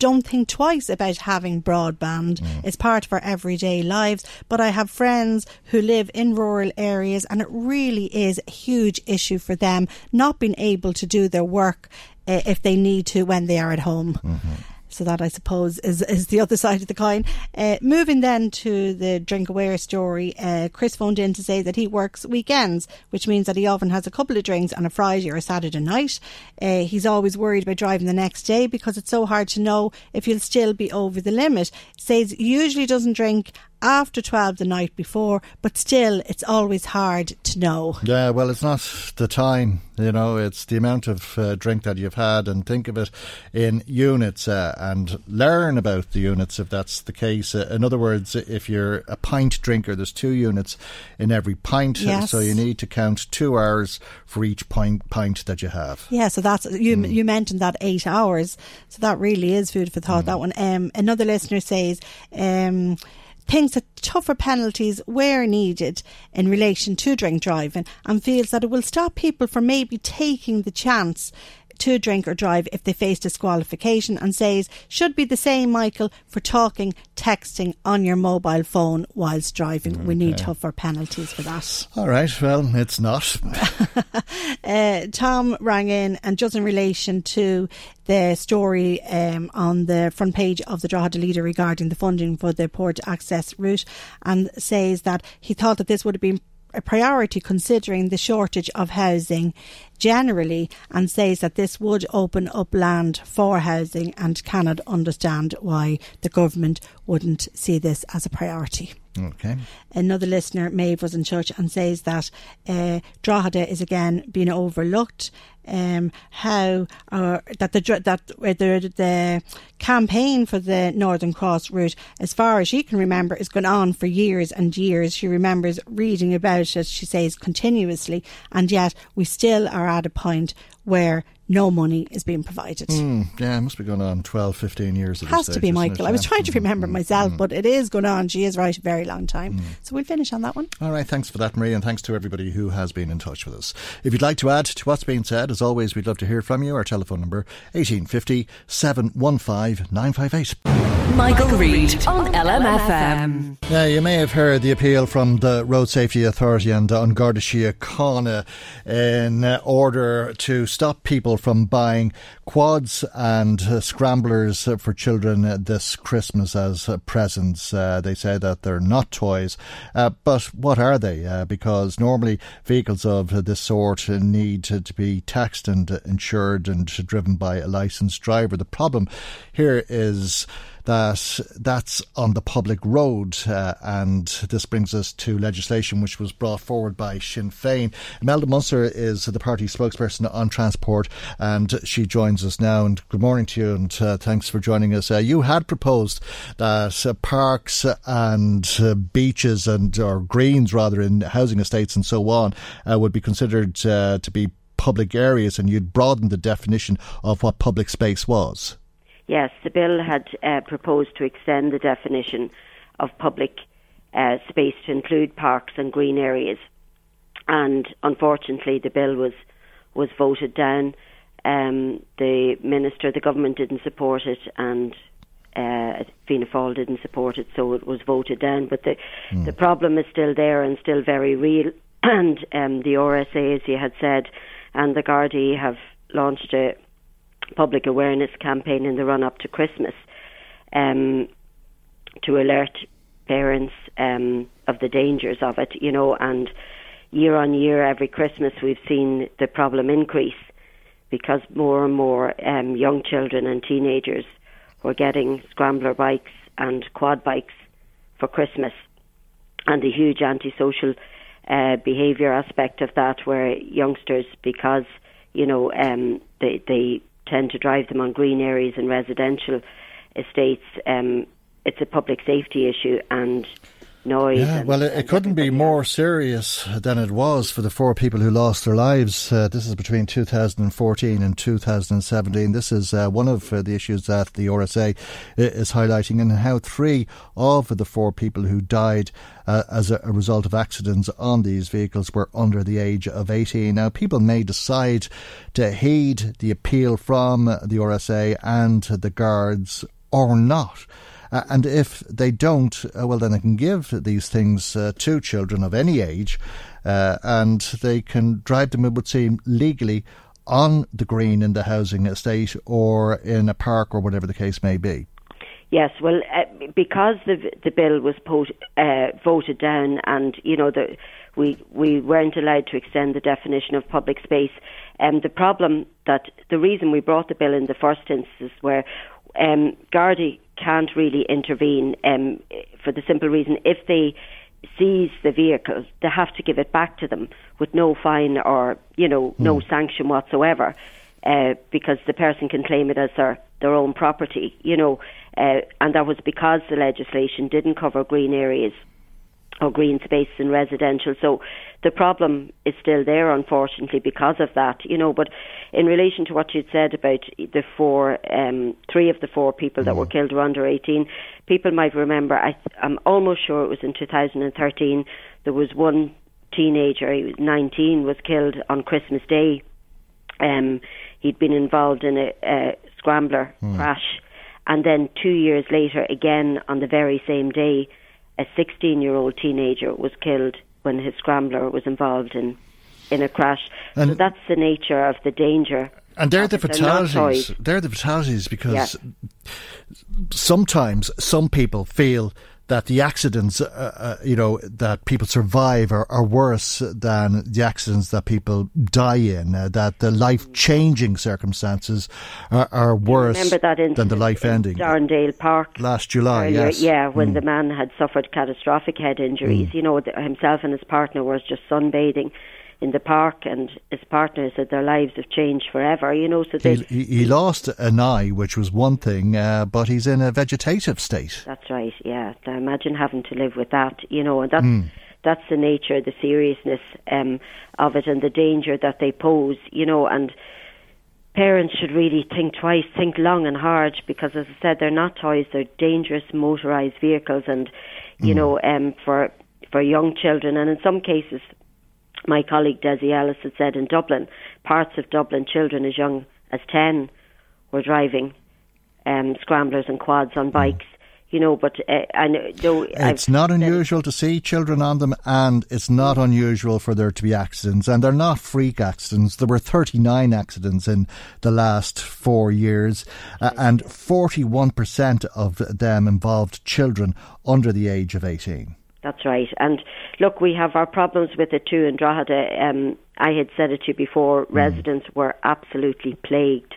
don't think twice about having broadband. Mm. It's part of our everyday lives. But I have friends who live in rural areas and it really is a huge issue for them not being able to do their work if they need to when they are at home. Mm-hmm. So that I suppose is is the other side of the coin. Uh, moving then to the Drinkaware story, uh, Chris phoned in to say that he works weekends, which means that he often has a couple of drinks on a Friday or a Saturday night. Uh, he's always worried about driving the next day because it's so hard to know if you'll still be over the limit. Says usually doesn't drink after 12 the night before, but still, it's always hard to know. Yeah, well, it's not the time, you know, it's the amount of uh, drink that you've had, and think of it in units uh, and learn about the units if that's the case. Uh, in other words, if you're a pint drinker, there's two units in every pint, yes. so you need to count two hours for each pint, pint that you have. Yeah, so that's, you, mm. you mentioned that eight hours, so that really is food for thought, mm. that one. Um, another listener says, um, thinks that tougher penalties were needed in relation to drink driving and feels that it will stop people from maybe taking the chance to drink or drive if they face disqualification and says should be the same, Michael, for talking, texting on your mobile phone whilst driving. Okay. We need tougher penalties for that. All right, well, it's not. uh, Tom rang in and just in relation to the story um, on the front page of the Drogheda Leader regarding the funding for the port access route and says that he thought that this would have been a priority considering the shortage of housing generally and says that this would open up land for housing and cannot understand why the government wouldn't see this as a priority. Okay. Another listener, Maeve, was in touch and says that uh, Drogheda is again being overlooked. Um, how uh, that the that the, the campaign for the Northern Cross route, as far as she can remember, is going on for years and years. She remembers reading about it. She says continuously, and yet we still are at a point where no money is being provided. Mm, yeah, it must be going on 12, 15 years. It has stage, to be, Michael. I was trying to remember mm, myself, mm, but it is going on. She is right, a very long time. Mm. So we'll finish on that one. All right, thanks for that, Marie, and thanks to everybody who has been in touch with us. If you'd like to add to what's being said, as always, we'd love to hear from you. Our telephone number, 1850 715 958. Michael Reade on LMFM. Now, you may have heard the appeal from the Road Safety Authority and An Garda Síochána in order to stop people from buying quads and uh, scramblers for children this Christmas as uh, presents. Uh, they say that they're not toys, uh, but what are they? Uh, because normally vehicles of this sort need to be taxed and insured and driven by a licensed driver. The problem here is that that's on the public road. Uh, and this brings us to legislation which was brought forward by Sinn Féin. Imelda Munster is the party spokesperson on transport, and she joins us now. And good morning to you, and uh, thanks for joining us. Uh, you had proposed that uh, parks and uh, beaches and or greens rather in housing estates and so on uh, would be considered to be public areas, and you'd broaden the definition of what public space was. Yes, the bill had uh, proposed to extend the definition of public uh, space to include parks and green areas, and unfortunately, the bill was was voted down. Um, the minister, the government didn't support it, and uh, Fianna Fáil didn't support it, so it was voted down. But the mm. the problem is still there and still very real. And um, the RSA, as you had said, and the Gardaí have launched a public awareness campaign in the run up to Christmas um, to alert parents um, of the dangers of it, you know, and year on year, every Christmas, we've seen the problem increase because more and more um, young children and teenagers were getting scrambler bikes and quad bikes for Christmas, and the huge antisocial uh, behaviour aspect of that, where youngsters, because you know um, they they tend to drive them on green areas and residential estates. Um, it's a public safety issue and noise. Yeah, and, well, it, it couldn't be more serious than it was for the four people who lost their lives. Uh, this is between 2014 and 2017. This is uh, one of uh, the issues that the RSA is highlighting, and how three of the four people who died uh, as a, a, result of accidents on these vehicles were under the age of 18. Now, people may decide to heed the appeal from the RSA and the guards or not. Uh, and if they don't, uh, well, then they can give these things uh, to children of any age, uh, and they can drive them, it seem, legally on the green in the housing estate or in a park or whatever the case may be. Yes, well, uh, because the the bill was pot- uh, voted down, and you know the, we we weren't allowed to extend the definition of public space. Um, the problem that the reason we brought the bill in the first instance, where um, can't really intervene um, for the simple reason if they seize the vehicle, they have to give it back to them with no fine or you know no hmm. sanction whatsoever, uh, because the person can claim it as their their own property, you know, uh, and that was because the legislation didn't cover green areas or green spaces in residential. So the problem is still there, unfortunately, because of that, you know. But in relation to what you'd said about the four, um, three of the four people that were mm. killed were under 18, people might remember, I, I'm almost sure it was in 2013, there was one teenager, he was 19, was killed on Christmas Day. Um, he'd been involved in a, a scrambler mm. crash. And then two years later, again on the very same day, a 16 year old teenager was killed when his scrambler was involved in, in a crash. And so that's the nature of the danger. And they're the fatalities. They're, they're the fatalities because yeah. sometimes some people feel that the accidents, uh, uh, you know, that people survive are, are, worse than the accidents that people die in. Uh, that the life changing circumstances are, are worse than the life ending. Darndale Park last July. Earlier, yes, yeah, when mm. the man had suffered catastrophic head injuries. Mm. You know, himself and his partner was just sunbathing in the park, and his partner said their lives have changed forever. You know, so they he, he lost an eye, which was one thing, uh, but he's in a vegetative state. That's right. Yeah, I imagine having to live with that. You know, and that's mm. that's the nature, the seriousness um, of it, and the danger that they pose. You know, and parents should really think twice, think long and hard, because as I said, they're not toys; they're dangerous motorised vehicles, and you mm. know, um, for for young children, and in some cases my colleague Dessie Ellis had said in Dublin, parts of Dublin, children as young as 10 were driving um, scramblers and quads on bikes. You know, but uh, I know it's I've not unusual to see children on them, and it's not unusual for there to be accidents, and they're not freak accidents. There were 39 accidents in the last four years, uh, and 41% of them involved children under the age of 18. That's right. And look, we have our problems with it too in Drogheda. Um, I had said it to you before, mm. residents were absolutely plagued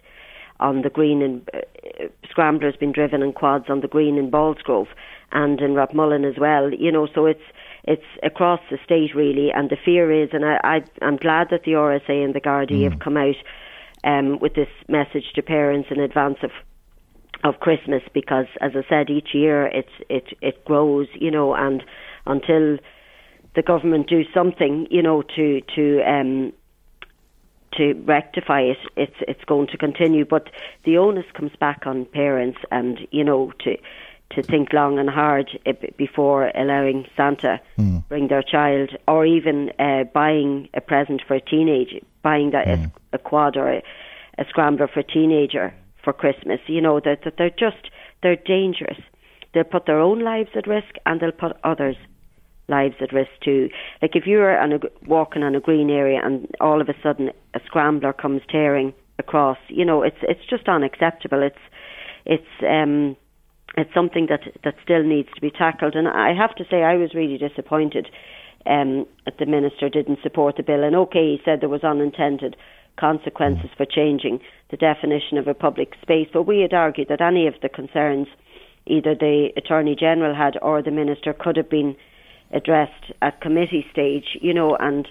on the green and uh, scramblers being driven in quads on the green in Ballsgrove and in Rathmullen as well. You know, so it's it's across the state really, and the fear is, and I, I I'm glad that the RSA and the Gardaí mm. have come out um, with this message to parents in advance of of Christmas because, as I said, each year it it it grows, you know, and until the government do something, you know, to to um, to rectify it, it's it's going to continue. But the onus comes back on parents, and you know, to to think long and hard before allowing Santa mm. bring their child, or even uh, buying a present for a teenager, buying that mm. a, a, quad or a, a, scrambler for a teenager for Christmas. You know that, that they're just they're dangerous. They'll put their own lives at risk, and they'll put others' lives at risk too. Like if you're on a, walking on a green area and all of a sudden a scrambler comes tearing across, you know, it's it's just unacceptable. It's it's um it's something that that still needs to be tackled. And I have to say, I was really disappointed um, that the minister didn't support the bill. And okay, he said there was unintended consequences for changing the definition of a public space, but we had argued that any of the concerns either the attorney general had or the minister could have been addressed at committee stage, you know, and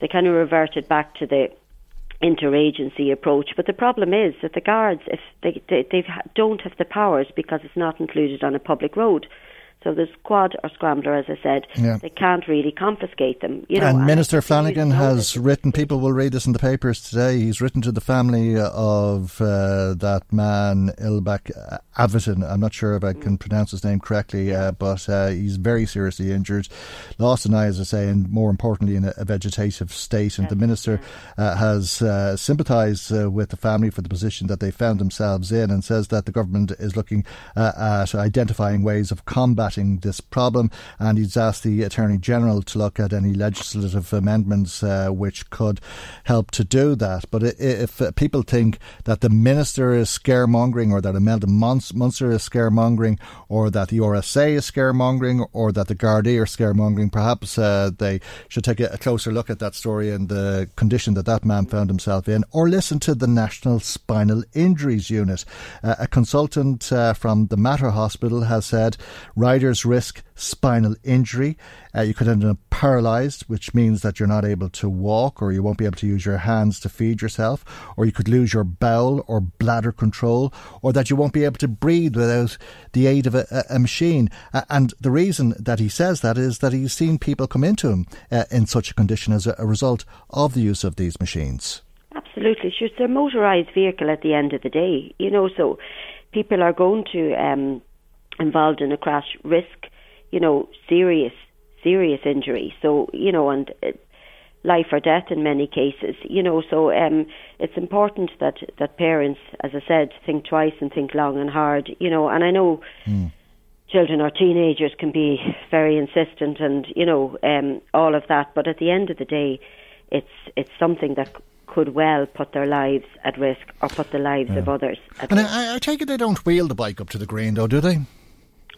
they kind of reverted back to the interagency approach. But the problem is that the guards, if they, they, don't have the powers because it's not included on a public road, so the squad or scrambler, as I said. Yeah. They can't really confiscate them. You know, and, and Minister Flanagan has written, people will read this in the papers today, he's written to the family of uh, that man, Ilbek Avitin. I'm not sure if I can pronounce his name correctly, uh, but uh, he's very seriously injured. Lost an eye, as I say, and more importantly, in a, a vegetative state. And the Minister uh, has uh, sympathised uh, with the family for the position that they found themselves in and says that the government is looking at identifying ways of combating combating this problem, and he's asked the Attorney General to look at any legislative amendments uh, which could help to do that. But if people think that the Minister is scaremongering, or that Imelda Munster is scaremongering, or that the RSA is scaremongering, or that the Gardaí are scaremongering, perhaps uh, they should take a, closer look at that story and the condition that that man found himself in, or listen to the National Spinal Injuries Unit. Uh, a consultant uh, from the Mater Hospital has said riders riders risk spinal injury. Uh, you could end up paralyzed, which means that you're not able to walk or you won't be able to use your hands to feed yourself, or you could lose your bowel or bladder control, or that you won't be able to breathe without the aid of a, a machine. Uh, and the reason that he says that is that he's seen people come into him uh, in such a condition as a, a, result of the use of these machines. Absolutely. It's a motorised vehicle at the end of the day, you know, so people are going to um, involved in a crash risk, you know, serious, serious injury. So, you know, and uh, life or death in many cases, you know. So um, it's important that, that parents, as I said, think twice and think long and hard, you know. And I know mm. children or teenagers can be very insistent and, you know, um, all of that. But at the end of the day, it's it's something that could well put their lives at risk or put the lives yeah. of others and I, I, take it they don't wheel the bike up to the green, though, do they?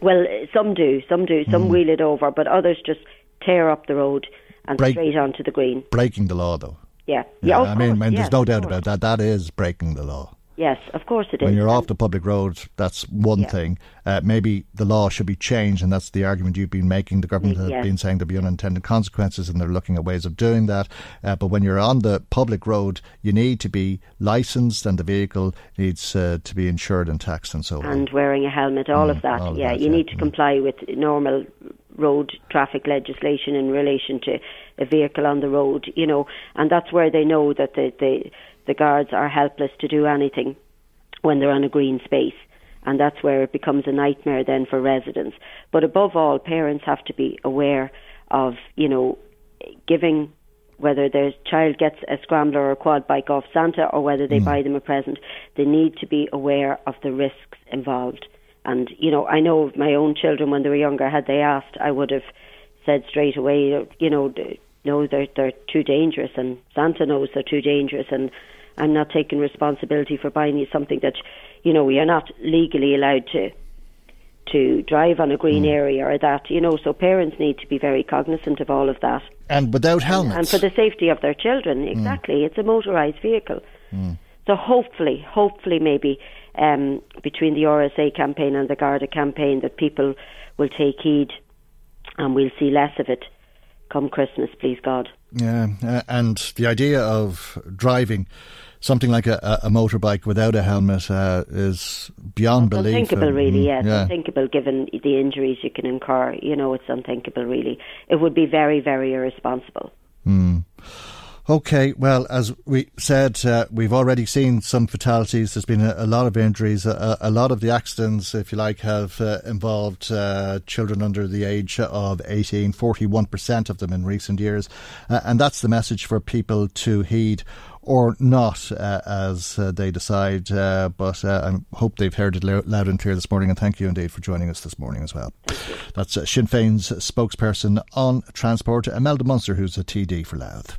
Well, some do, some do, some Mm. wheel it over, but others just tear up the road and Break- straight onto the green. Breaking the law, though. Yeah, yeah. of I mean, course, man, yes, there's no doubt about that. That is breaking the law. Yes, of course it is. When you're off the public road, that's one Yeah. thing. Uh, maybe the law should be changed, and that's the argument you've been making. The government has Yes. been saying there'll be unintended consequences, and they're looking at ways of doing that. Uh, but when you're on the public road, you need to be licensed, and the vehicle needs uh, to be insured and taxed, and so on. and wearing a helmet, all of that. Mm, all of yeah, that, you yeah. need to comply with normal road traffic legislation in relation to a vehicle on the road, you know, and that's where they know that the, the, the guards are helpless to do anything when they're on a green space. And that's where it becomes a nightmare then for residents. But above all, parents have to be aware of, you know, giving whether their child gets a scrambler or a quad bike off Santa or whether they mm. buy them a present, they need to be aware of the risks involved. And, you know, I know my own children when they were younger, had they asked, I would have said straight away, you know, no, they're, they're too dangerous and Santa knows they're too dangerous and I'm not taking responsibility for buying you something that, you know, we are not legally allowed to to drive on a green area or that, you know, so parents need to be very cognizant of all of that. And without helmets. And for the safety of their children, exactly. It's a motorised vehicle. So hopefully, hopefully maybe um, between the RSA campaign and the Garda campaign that people will take heed and we'll see less of it come Christmas, please God. Yeah, uh, and the idea of driving something like a, a, motorbike without a helmet uh, is beyond It's belief. unthinkable, and- really. Yes, yeah. unthinkable given the injuries you can incur. You know, it's unthinkable, really. It would be very, very irresponsible. Hmm. Okay, well, as we said, uh, we've already seen some fatalities. There's been a, a lot of injuries. A, a lot of the accidents, if you like, have uh, involved uh, children under the age of 18, 41% of them in recent years. Uh, and that's the message for people to heed or not uh, as uh, they decide. Uh, but uh, I hope they've heard it loud and clear this morning. And thank you indeed for joining us this morning as well. That's uh, Sinn Féin's spokesperson on transport, Imelda Munster, who's a TD for Louth.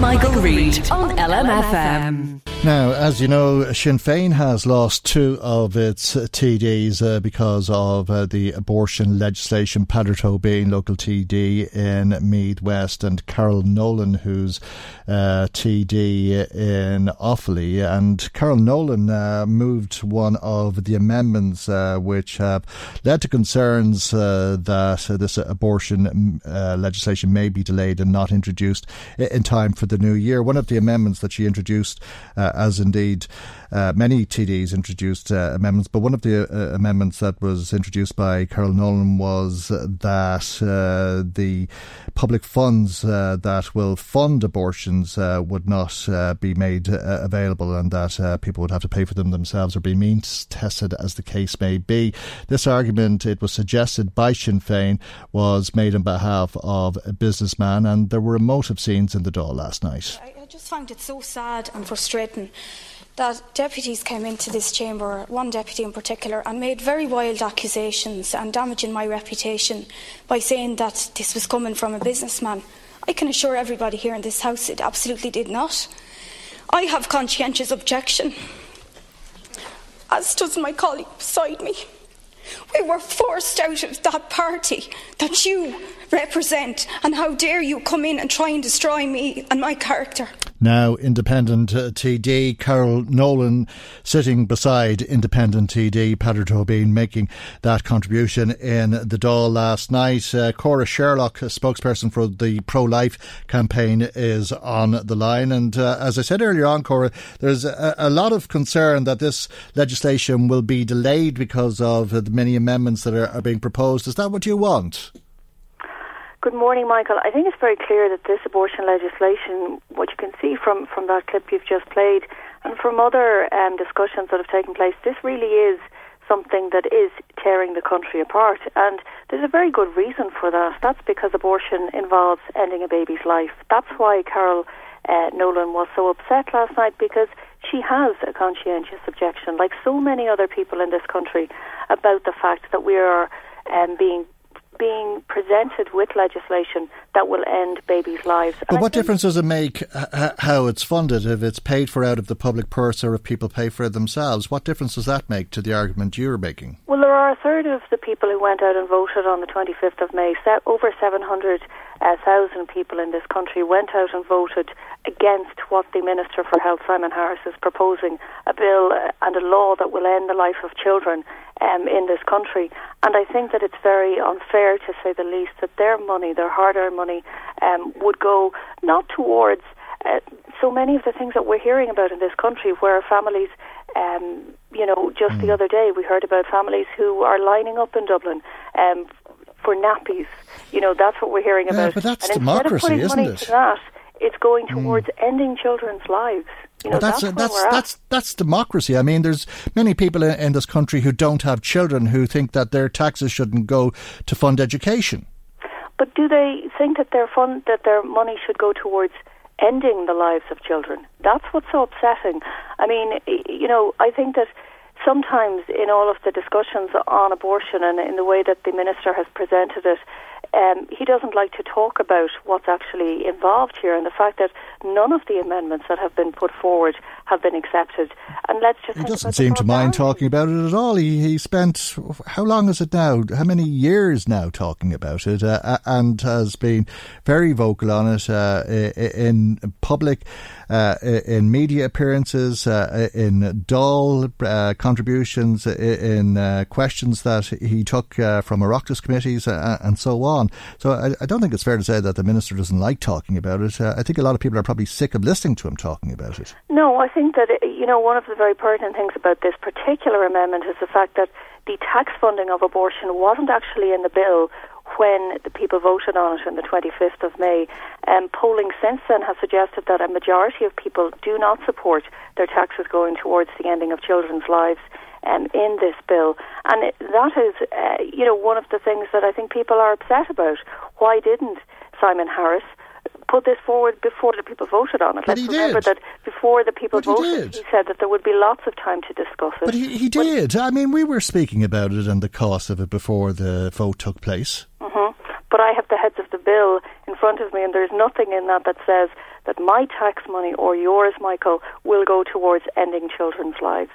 Michael Reade on LMFM. Now, as you know, Sinn Féin has lost two of its TDs uh, because of uh, the abortion legislation. Peadar Tóibín, local TD in Meath West, and Carol Nolan, who's uh, TD in Offaly. And Carol Nolan uh, moved one of the amendments uh, which have led to concerns uh, that uh, this abortion uh, legislation may be delayed and not introduced in time for the new year. One of the amendments that she introduced, uh, as indeed uh, many TDs introduced uh, amendments, but one of the uh, amendments that was introduced by Carol Nolan was that uh, the public funds uh, that will fund abortions uh, would not uh, be made uh, available and that uh, people would have to pay for them themselves or be means tested as the case may be. This argument, it was suggested by Sinn Féin, was made on behalf of a businessman and there were emotive scenes in the Dáil last night. I, I just find it so sad and frustrating that deputies came into this chamber, one deputy in particular, and made very wild accusations and damaging my reputation by saying that this was coming from a businessman. I can assure everybody here in this house it absolutely did not. I have conscientious objection, as does my colleague beside me. We were forced out of that party that you represent, and how dare you come in and try and destroy me and my character? Now, independent uh, TD Carol Nolan sitting beside independent TD Peadar Tóibín making that contribution in the Dáil last night. Uh, Cora Sherlock, spokesperson for the pro life campaign, is on the line. And uh, as I said earlier on, Cora, there's a, a lot of concern that this legislation will be delayed because of the many amendments that are, are being proposed. Is that what you want? Good morning, Michael. I think it's very clear that this abortion legislation, what you can see from, from that clip you've just played, and from other um, discussions that have taken place, this really is something that is tearing the country apart. And there's a very good reason for that. That's because abortion involves ending a baby's life. That's why Carol uh, Nolan was so upset last night because she has a conscientious objection, like so many other people in this country, about the fact that we are um, being being presented with legislation that will end babies' lives. But what difference does it make h- how it's funded? If it's paid for out of the public purse or if people pay for it themselves, what difference does that make to the argument you're making? Well, there are a third of the people who went out and voted on the 25th of May. Over 700,000 people in this country went out and voted against what the Minister for Health, Simon Harris, is proposing a bill and a law that will end the life of children um, in this country. And I think that it's very unfair, to say the least, that their money, their hard earned money, um, would go not towards uh, so many of the things that we're hearing about in this country where families, um, you know, just mm. the other day we heard about families who are lining up in Dublin um, for nappies. You know, that's what we're hearing yeah, about. But that's and democracy, isn't it? That, it's going Mm. towards ending children's lives. You know, Well, that's that's, that's where we're at. that's that's democracy. I mean, there's many people in, in this country who don't have children who think that their taxes shouldn't go to fund education. But do they think that their fund that their money should go towards ending the lives of children? That's what's so upsetting. I mean, you know, I think that sometimes in all of the discussions on abortion and in the way that the minister has presented it, um, he doesn't like to talk about what's actually involved here and the fact that none of the amendments that have been put forward have been accepted. And let's just He doesn't seem to mind talking about it at all. He he spent how long is it now? How many years now talking about it, uh, uh, and has been very vocal on it uh, in public, in media appearances, uh, in Dáil uh, contributions, in uh, questions that he took uh, from Oireachtas committees, uh, and so on. So I, I don't think it's fair to say that the minister doesn't like talking about it. Uh, I think a lot of people are probably sick of listening to him talking about it. No, I think that uh, you know one of the very pertinent things about this particular amendment is the fact that the tax funding of abortion wasn't actually in the bill when the people voted on it on the 25th of May. Um, polling since then has suggested that a majority of people do not support their taxes going towards the ending of children's lives. Um, in this bill, and it, that is, uh, you know, one of the things that I think people are upset about. Why didn't Simon Harris put this forward before the people voted on it? But Let's he remember did. that before the people But he voted, did. he said that there would be lots of time to discuss it. But he, he did. I mean, we were speaking about it and the cost of it before the vote took place. hmm But I have the heads of the bill in front of me, and there's nothing in that that says that my tax money or yours, Michael, will go towards ending children's lives.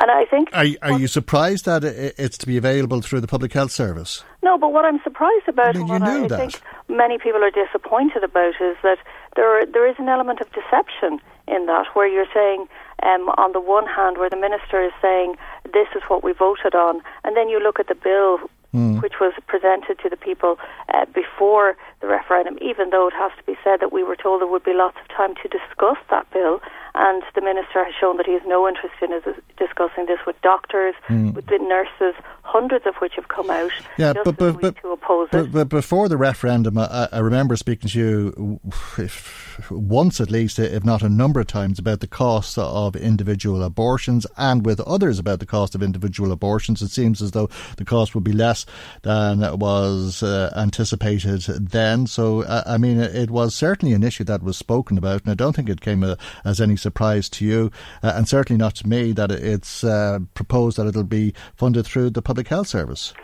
And I think Are, are you surprised that it's to be available through the Public Health Service? No, but what I'm surprised about I mean, and what I that. think many people are disappointed about is that there there is an element of deception in that, where you're saying, um, on the one hand, where the minister is saying this is what we voted on, and then you look at the bill. Hmm. Which was presented to the people uh, before the referendum, even though it has to be said that we were told there would be lots of time to discuss that bill, and the minister has shown that he has no interest in discussing this with doctors, Hmm. with the nurses, hundreds of which have come out Yeah, just but but but, to oppose but, it. but before the referendum, I, I remember speaking to you if, once at least, if not a number of times, about the cost of individual abortions, and with others about the cost of individual abortions. It seems as though the cost would be less than was uh, anticipated then. So, uh, I mean, it, it was certainly an issue that was spoken about, and I don't think it came uh, as any surprise to you, uh, and certainly not to me, that it's uh, proposed that it'll be funded through the Public Health Service.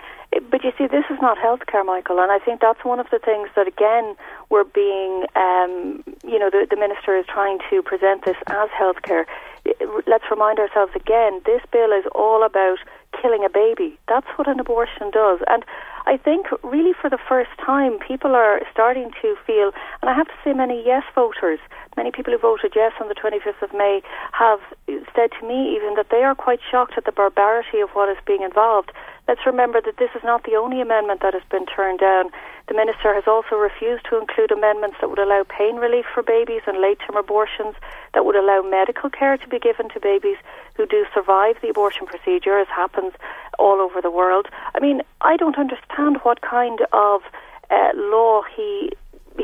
But you see, this is not healthcare, Michael, and I think that's one of the things that, again, we're being, um, you know, the, the minister is trying to present this as healthcare. Let's remind ourselves again, this bill is all about killing a baby. That's what an abortion does. And I think, really, for the first time, people are starting to feel, and I have to say, many yes voters, many people who voted yes on the 25th of May, have said to me even that they are quite shocked at the barbarity of what is being involved. Let's remember that this is not the only amendment that has been turned down. The minister has also refused to include amendments that would allow pain relief for babies and late term abortions, that would allow medical care to be given to babies who do survive the abortion procedure, as happens all over the world. I mean, I don't understand what kind of uh, law he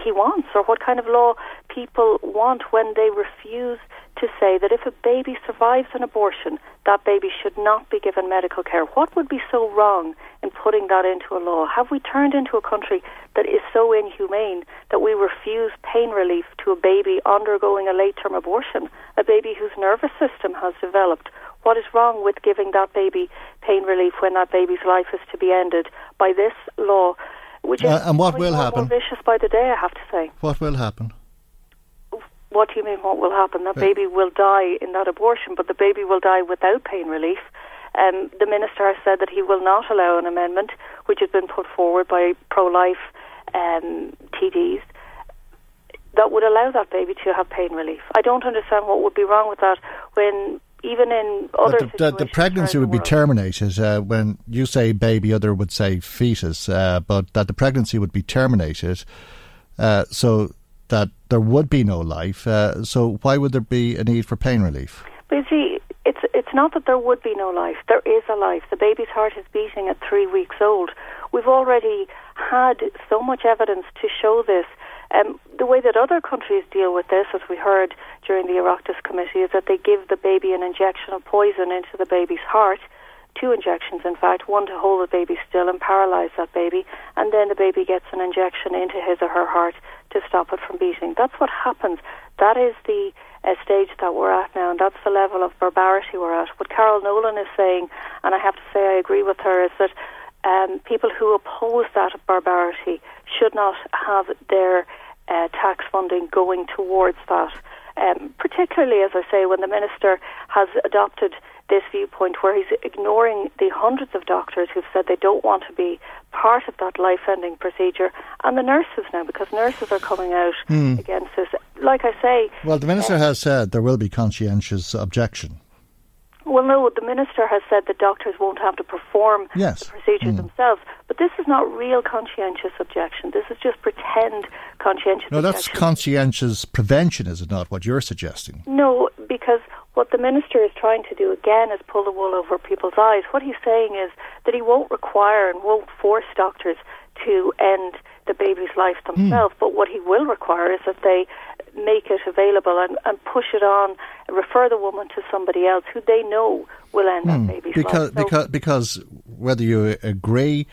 he wants or what kind of law people want when they refuse to say that if a baby survives an abortion, that baby should not be given medical care. What would be so wrong in putting that into a law? Have we turned into a country that is so inhumane that we refuse pain relief to a baby undergoing a late term abortion, a baby whose nervous system has developed? What is wrong with giving that baby pain relief when that baby's life is to be ended by this law? Which is Uh, and what will happen? More vicious by the day, I have to say. What will happen? What do you mean? What will happen? That baby will die in that abortion, but the baby will die without pain relief. Um, the minister has said that he will not allow an amendment, which has been put forward by pro-life um, TDs, that would allow that baby to have pain relief. I don't understand what would be wrong with that when even in other the, the, the pregnancy would be terminated uh, when you say baby, other would say fetus, uh, but that the pregnancy would be terminated uh, so that there would be no life. Uh, so why would there be a need for pain relief? But you see, it's it's not that there would be no life. There is a life. The baby's heart is beating at three weeks old. We've already had so much evidence to show this. Um, the way that other countries deal with this, as we heard during the Oireachtas committee, is that they give the baby an injection of poison into the baby's heart, two injections in fact, one to hold the baby still and paralyze that baby, and then the baby gets an injection into his or her heart to stop it from beating. That's what happens. That is the uh, stage that we're at now, and that's the level of barbarity we're at. What Carol Nolan is saying, and I have to say I agree with her, is that um, people who oppose that barbarity should not have their uh, tax funding going towards that. Um, particularly, as I say, when the minister has adopted this viewpoint where he's ignoring the hundreds of doctors who've said they don't want to be part of that life-ending procedure, and the nurses now, because nurses are coming out Hmm. against this. Like I say, Well, the minister has said there will be conscientious objection. Well, no, the minister has said that doctors won't have to perform Yes. the procedures themselves. But this is not real conscientious objection. This is just pretend conscientious No, that's objection. conscientious prevention, is it not? What you're suggesting? no, because what the minister is trying to do again is pull the wool over people's eyes. What he's saying is that he won't require and won't force doctors to end the baby's life themselves. But what he will require is that they make it available and, and push it on, refer the woman to somebody else who they know will end Hmm. that baby's because life. So- because because whether you agree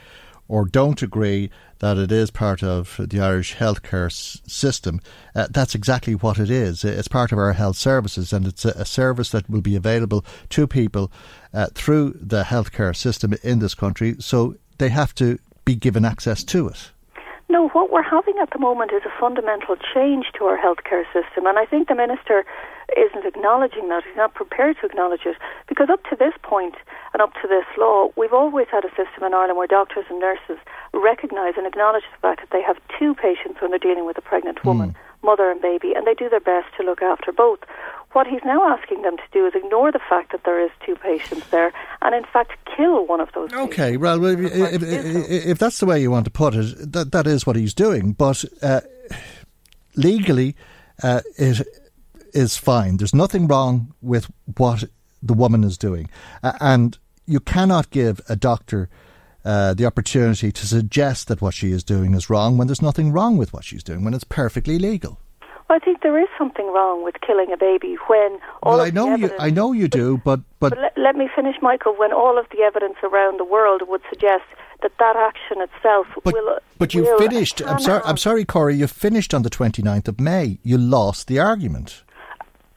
or don't agree that it is part of the Irish healthcare s- system, uh, that's exactly what it is. It's part of our health services, and it's a, a service that will be available to people uh, through the healthcare system in this country. So they have to be given access to it. No, what we're having at the moment is a fundamental change to our healthcare system, and I think the minister isn't acknowledging that. He's not prepared to acknowledge it because up to this point and up to this law, we've always had a system in Ireland where doctors and nurses recognise and acknowledge the fact that they have two patients when they're dealing with a pregnant woman, mother and baby, and they do their best to look after both. What he's now asking them to do is ignore the fact that there is two patients there, and in fact kill one of those. Okay, well, if, if, if, if that's the way you want to put it, that that is what he's doing. But uh, legally, uh, it is fine. There's nothing wrong with what the woman is doing, uh, and you cannot give a doctor. Uh, the opportunity to suggest that what she is doing is wrong when there's nothing wrong with what she's doing, when it's perfectly legal. I think there is something wrong with killing a baby when all well, of I know the you, I know you do, but but, But let, let me finish, Michael. When all of the evidence around the world would suggest that that action itself But, will. but you will finished. I'm sorry. I'm sorry, Cora. You finished on the 29th of May. You lost the argument.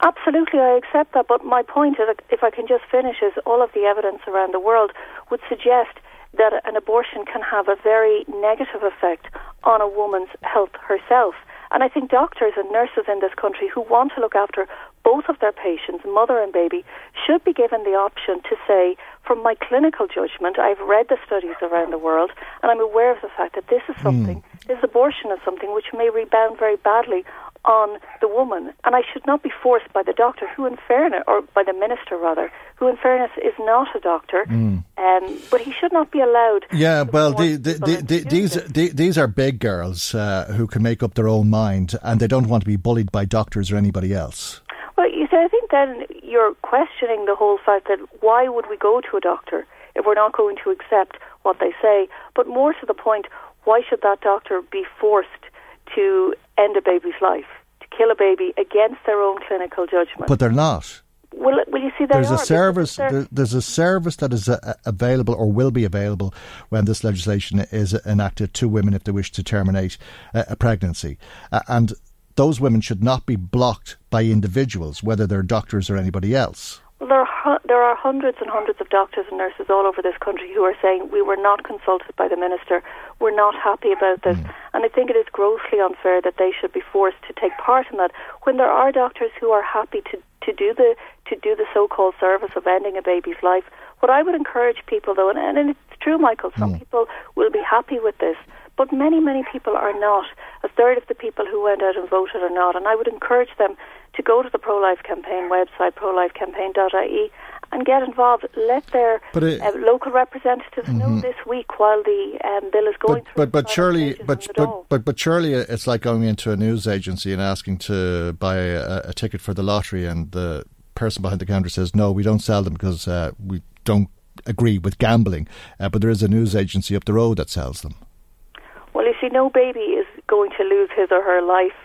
Absolutely, I accept that. But my point is, if I can just finish, is all of the evidence around the world would suggest that an abortion can have a very negative effect on a woman's health herself. And I think doctors and nurses in this country who want to look after both of their patients, mother and baby, should be given the option to say, from my clinical judgment, I've read the studies around the world, and I'm aware of the fact that this is hmm. something, this abortion is something which may rebound very badly on the woman. And I should not be forced by the doctor, who in fairness, or by the minister rather, who in fairness is not a doctor, um, but he should not be allowed Yeah, well, the, the, the, the, these the, these are big girls uh, who can make up their own mind, and they don't want to be bullied by doctors or anybody else. Well, you see, I think then you're questioning the whole fact that why would we go to a doctor if we're not going to accept what they say? But more to the point, why should that doctor be forced to end a baby's life, to kill a baby against their own clinical judgment? But they're not. Well, well, you see, There's are, a service. there- There's a service that is uh, available or will be available when this legislation is enacted to women if they wish to terminate uh, a pregnancy, uh, and those women should not be blocked by individuals, whether they're doctors or anybody else. Well, there are, there are hundreds and hundreds of doctors and nurses all over this country who are saying we were not consulted by the minister, we're not happy about this, mm. and I think it is grossly unfair that they should be forced to take part in that when there are doctors who are happy to, to do the to do the so-called service of ending a baby's life. What I would encourage people, though, and, and it's true, Michael, some mm. people will be happy with this, but many, many people are not. A third of the people who went out and voted are not, and I would encourage them to go to the Pro Life Campaign website, prolifecampaign.ie, and get involved. Let their it, uh, local representatives mm-hmm. know this week while the um, bill is going but, through. But but surely, but but, but but surely, it's like going into a news agency and asking to buy a, a ticket for the lottery, and the person behind the counter says, "No, we don't sell them because uh, we don't agree with gambling." Uh, but there is a news agency up the road that sells them. Well, you see, no baby is going to lose his or her life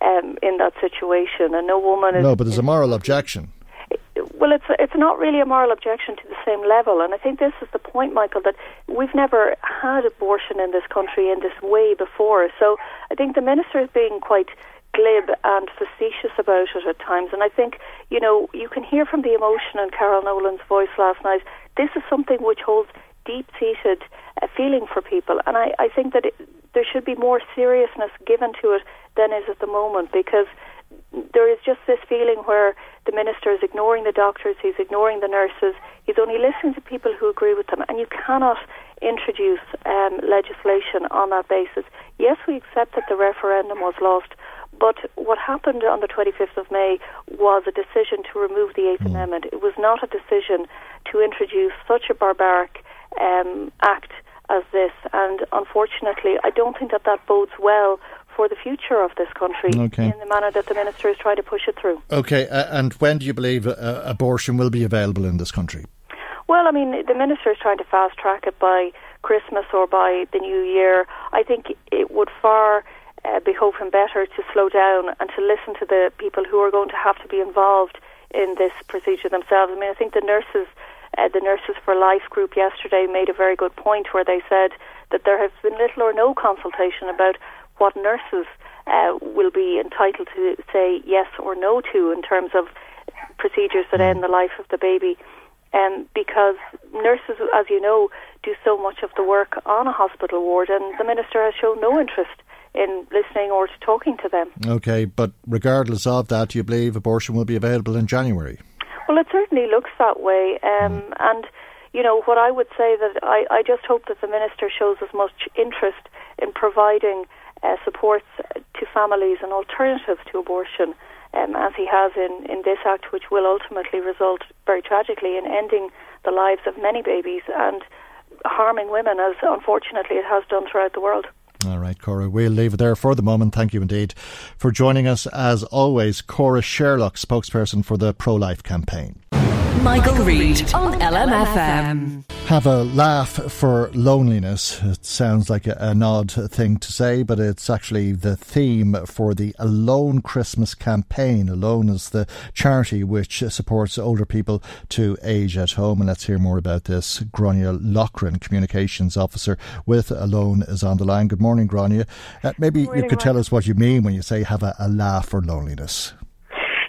um, in that situation, and no woman is. No, but there's a moral objection. Well, it's it's not really a moral objection to the same level, and I think this is the point, Michael, that we've never had abortion in this country in this way before. So I think the minister is being quite glib and facetious about it at times, and I think you know you can hear from the emotion in Carol Nolan's voice last night. This is something which holds deep-seated uh, feeling for people, and I, I think that it, there should be more seriousness given to it than is at the moment because there is just this feeling where the minister is ignoring the doctors, he's ignoring the nurses, he's only listening to people who agree with them, and you cannot introduce um, legislation on that basis. Yes, we accept that the referendum was lost, but what happened on the 25th of May was a decision to remove the Eighth mm. Amendment. It was not a decision to introduce such a barbaric um, act as this, and unfortunately, I don't think that that bodes well for the future of this country okay. in the manner that the minister is trying to push it through. Okay, uh, and when do you believe uh, abortion will be available in this country? Well, I mean, the minister is trying to fast track it by Christmas or by the new year. I think it would far uh, be hoping better to slow down and to listen to the people who are going to have to be involved in this procedure themselves. I mean, I think the nurses, uh, the Nurses for Life group yesterday made a very good point where they said that there has been little or no consultation about what nurses uh, will be entitled to say yes or no to in terms of procedures that end the life of the baby. Um, because nurses, as you know, do so much of the work on a hospital ward, and the minister has shown no interest in listening or to talking to them. Okay, but regardless of that, you believe abortion will be available in January? Well, it certainly looks that way, um, mm. and you know what I would say that I, I just hope that the minister shows as much interest in providing uh, supports to families and alternatives to abortion, um, as he has in, in this act, which will ultimately result very tragically in ending the lives of many babies and harming women, as unfortunately it has done throughout the world. All right, Cora, we'll leave it there for the moment. Thank you indeed for joining us. As always, Cora Sherlock, spokesperson for the Pro Life campaign. Michael, Reade on LMFM. Have a laugh for loneliness. It sounds like a, an odd thing to say, but it's actually the theme for the Alone Christmas campaign. Alone is the charity which supports older people to age at home. And let's hear more about this. Grania Loughran, Communications Officer with Alone, is on the line. Good morning, Grania. Uh, maybe morning, you could tell us what you mean when you say have a, a laugh for loneliness.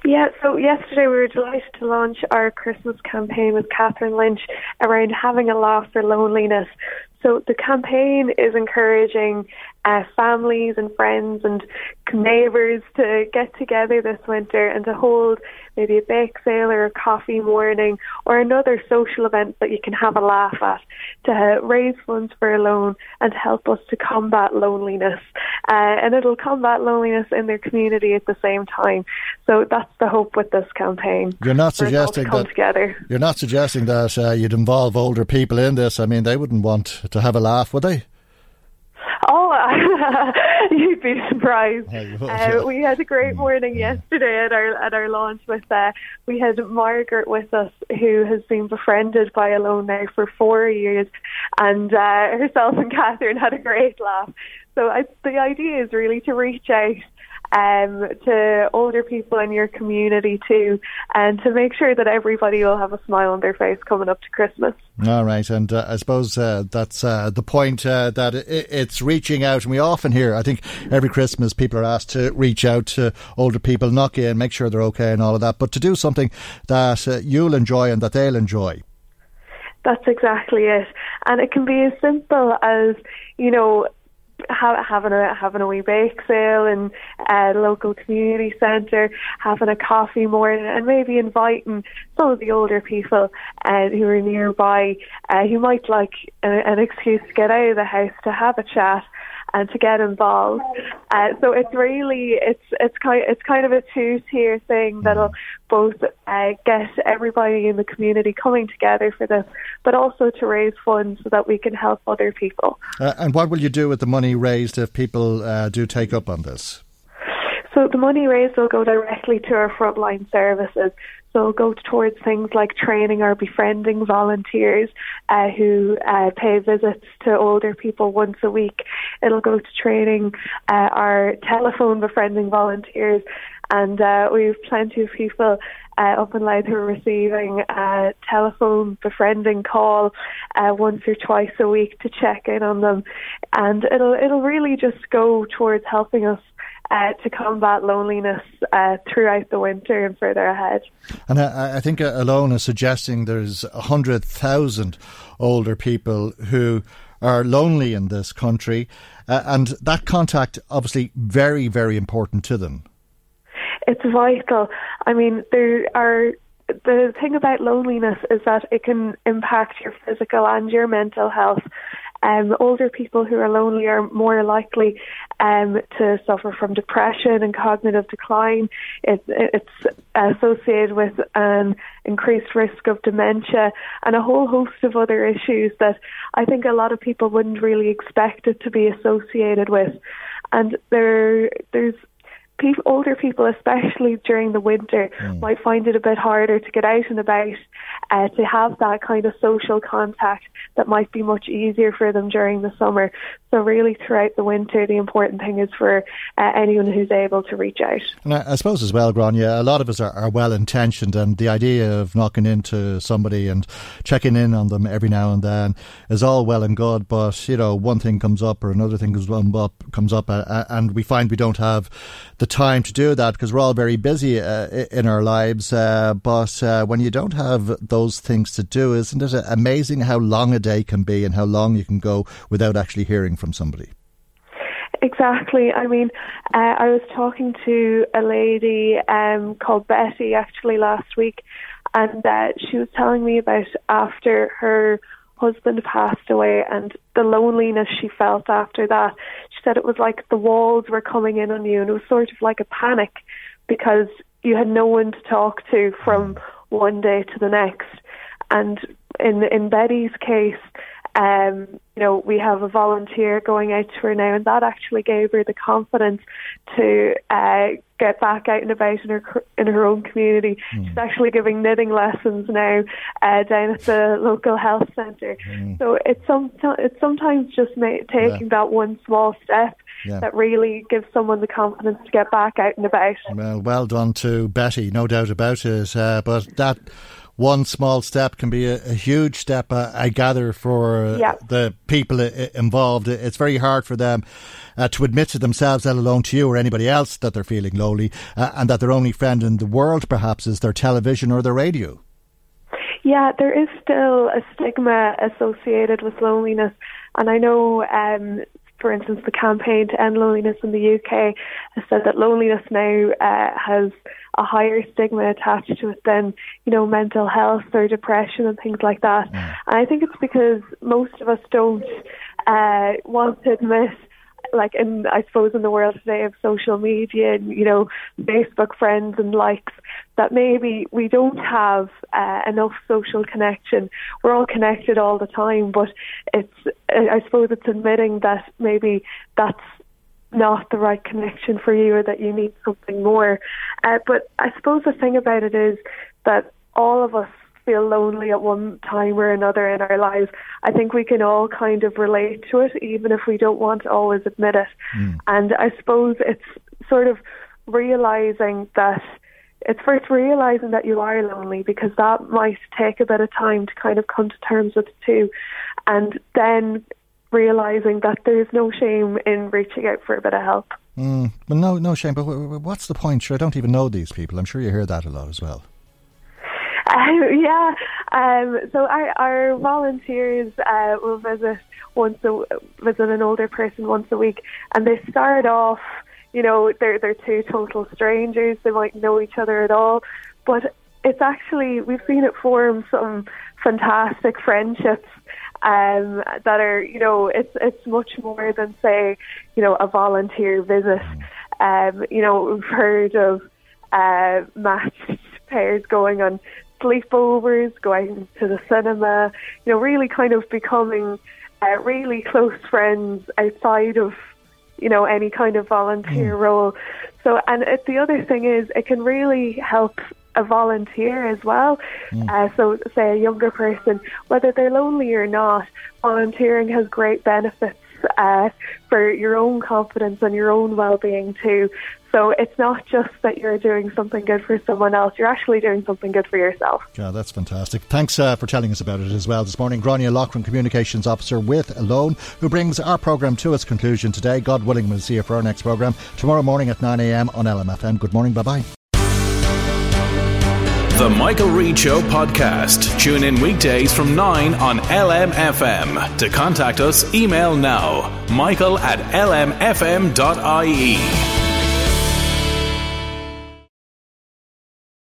Yeah, so yesterday we were delighted to launch our Christmas campaign with Katherine Lynch around having a laugh for loneliness. So the campaign is encouraging uh, families and friends and neighbours to get together this winter and to hold maybe a bake sale or a coffee morning or another social event that you can have a laugh at to raise funds for Alone and help us to combat loneliness. Uh, and it'll combat loneliness in their community at the same time. So that's the hope with this campaign. You're not suggesting that together. you're not suggesting that uh, you'd involve older people in this. I mean, they wouldn't want to have a laugh, would they? Oh, you'd be surprised. Uh, we had a great morning yesterday at our at our launch with uh, we had Margaret with us who has been befriended by Alone now for four years, and uh, herself and Katherine had a great laugh. So I, the idea is really to reach out um, to older people in your community too, and to make sure that everybody will have a smile on their face coming up to Christmas. All right, and uh, I suppose uh, that's uh, the point uh, that it, it's reaching out, and we often hear. I think every Christmas people are asked to reach out to older people, knock in, make sure they're okay, and all of that. But to do something that uh, you'll enjoy and that they'll enjoy. That's exactly it, and it can be as simple as you know ha- having a having a wee bake sale in a local community centre, having a coffee morning, and maybe inviting some of the older people uh, who are nearby uh, who might like a, an excuse to get out of the house to have a chat and to get involved. Uh, so it's really it's it's kind it's kind of a two tier thing that'll both uh, get everybody in the community coming together for this, but also to raise funds so that we can help other people. Uh, and what will you do with the money raised if people uh, do take up on this? So the money raised will go directly to our frontline services. So go towards things like training or befriending volunteers uh, who uh, pay visits to older people once a week. It'll go to training uh, our telephone befriending volunteers, and uh, we have plenty of people uh, up in Louth who are receiving a telephone befriending call uh, once or twice a week to check in on them, and it'll it'll really just go towards helping us uh, to combat loneliness uh, throughout the winter and further ahead. And I, I think alone is suggesting there's 100,000 older people who are lonely in this country, uh, and that contact obviously very, very important to them. It's vital. I mean, there are the thing about loneliness is that it can impact your physical and your mental health. Um, older people who are lonely are more likely um, to suffer from depression and cognitive decline. It, it's associated with an increased risk of dementia and a whole host of other issues that I think a lot of people wouldn't really expect it to be associated with. And there, there's people, older people, especially during the winter, mm. might find it a bit harder to get out and about, uh, to have that kind of social contact that might be much easier for them during the summer. So, really, throughout the winter, the important thing is for uh, anyone who's able to reach out. And I, I suppose as well, Grania, a lot of us are, are well intentioned, and the idea of knocking into somebody and checking in on them every now and then is all well and good. But you know, one thing comes up or another thing comes up, comes up, uh, and we find we don't have the time to do that because we're all very busy uh, in our lives. Uh, but uh, when you don't have those things to do, isn't it amazing how long a day can be and how long you can go without actually hearing from somebody? Exactly. I mean, uh, I was talking to a lady um, called Betty actually last week, and uh, she was telling me about after her husband passed away and the loneliness she felt after that. She said it was like the walls were coming in on you and it was sort of like a panic because you had no one to talk to from one day to the next. And in in Betty's case, um, you know, we have a volunteer going out to her now, and that actually gave her the confidence to uh, get back out and about in her in her own community. Mm. She's actually giving knitting lessons now uh, down at the local health centre. Mm. So it's some it's sometimes just ma- taking yeah. that one small step. Yeah. That really gives someone the confidence to get back out and about. Well, well done to Betty, no doubt about it. Uh, but that one small step can be a, a huge step, uh, I gather, for uh, yeah. the people involved. It's very hard for them uh, to admit to themselves, let alone to you or anybody else, that they're feeling lonely uh, and that their only friend in the world, perhaps, is their television or their radio. Yeah, there is still a stigma associated with loneliness. And I know um, for instance, the campaign to end loneliness in the UK has said that loneliness now uh, has a higher stigma attached to it than, you know, mental health or depression and things like that. Mm. And I think it's because most of us don't uh, want to admit like in I suppose in the world today of social media and you know Facebook friends and likes that maybe we don't have uh, enough social connection. We're all connected all the time, but it's I suppose it's admitting that maybe that's not the right connection for you or that you need something more. Uh, but I suppose the thing about it is that all of us feel lonely at one time or another in our lives. I think we can all kind of relate to it, even if we don't want to always admit it. Mm. And I suppose it's sort of realizing that it's first realizing that you are lonely because that might take a bit of time to kind of come to terms with too, and then realizing that there's no shame in reaching out for a bit of help. Mm, well, no, no shame. But what's the point? Sure, I don't even know these people. I'm sure you hear that a lot as well. Um, yeah. Um, so our, our volunteers uh, will visit once a visit an older person once a week, and they start off. You know, they're they're two total strangers. They might know each other at all, but it's actually we've seen it form some fantastic friendships um, that are, you know, it's it's much more than say, you know, a volunteer visit. Um, you know, we've heard of uh, matched pairs going on sleepovers, going to the cinema, you know, really kind of becoming uh, really close friends outside of, you know, any kind of volunteer mm. role. So, and it, the other thing is, it can really help a volunteer as well. Mm. Uh, so, say a younger person, whether they're lonely or not, volunteering has great benefits uh, for your own confidence and your own well-being too. So it's not just that you're doing something good for someone else; you're actually doing something good for yourself. Yeah, that's fantastic. Thanks uh, for telling us about it as well this morning. Grania Loughran, Communications Officer with Alone, who brings our programme to its conclusion today. God willing, we'll see you for our next programme tomorrow morning at 9 a.m. on LMFM. Good morning. Bye bye. The Michael Reade Show podcast. Tune in weekdays from 9 on LMFM. To contact us, email now michael at lmfm.ie.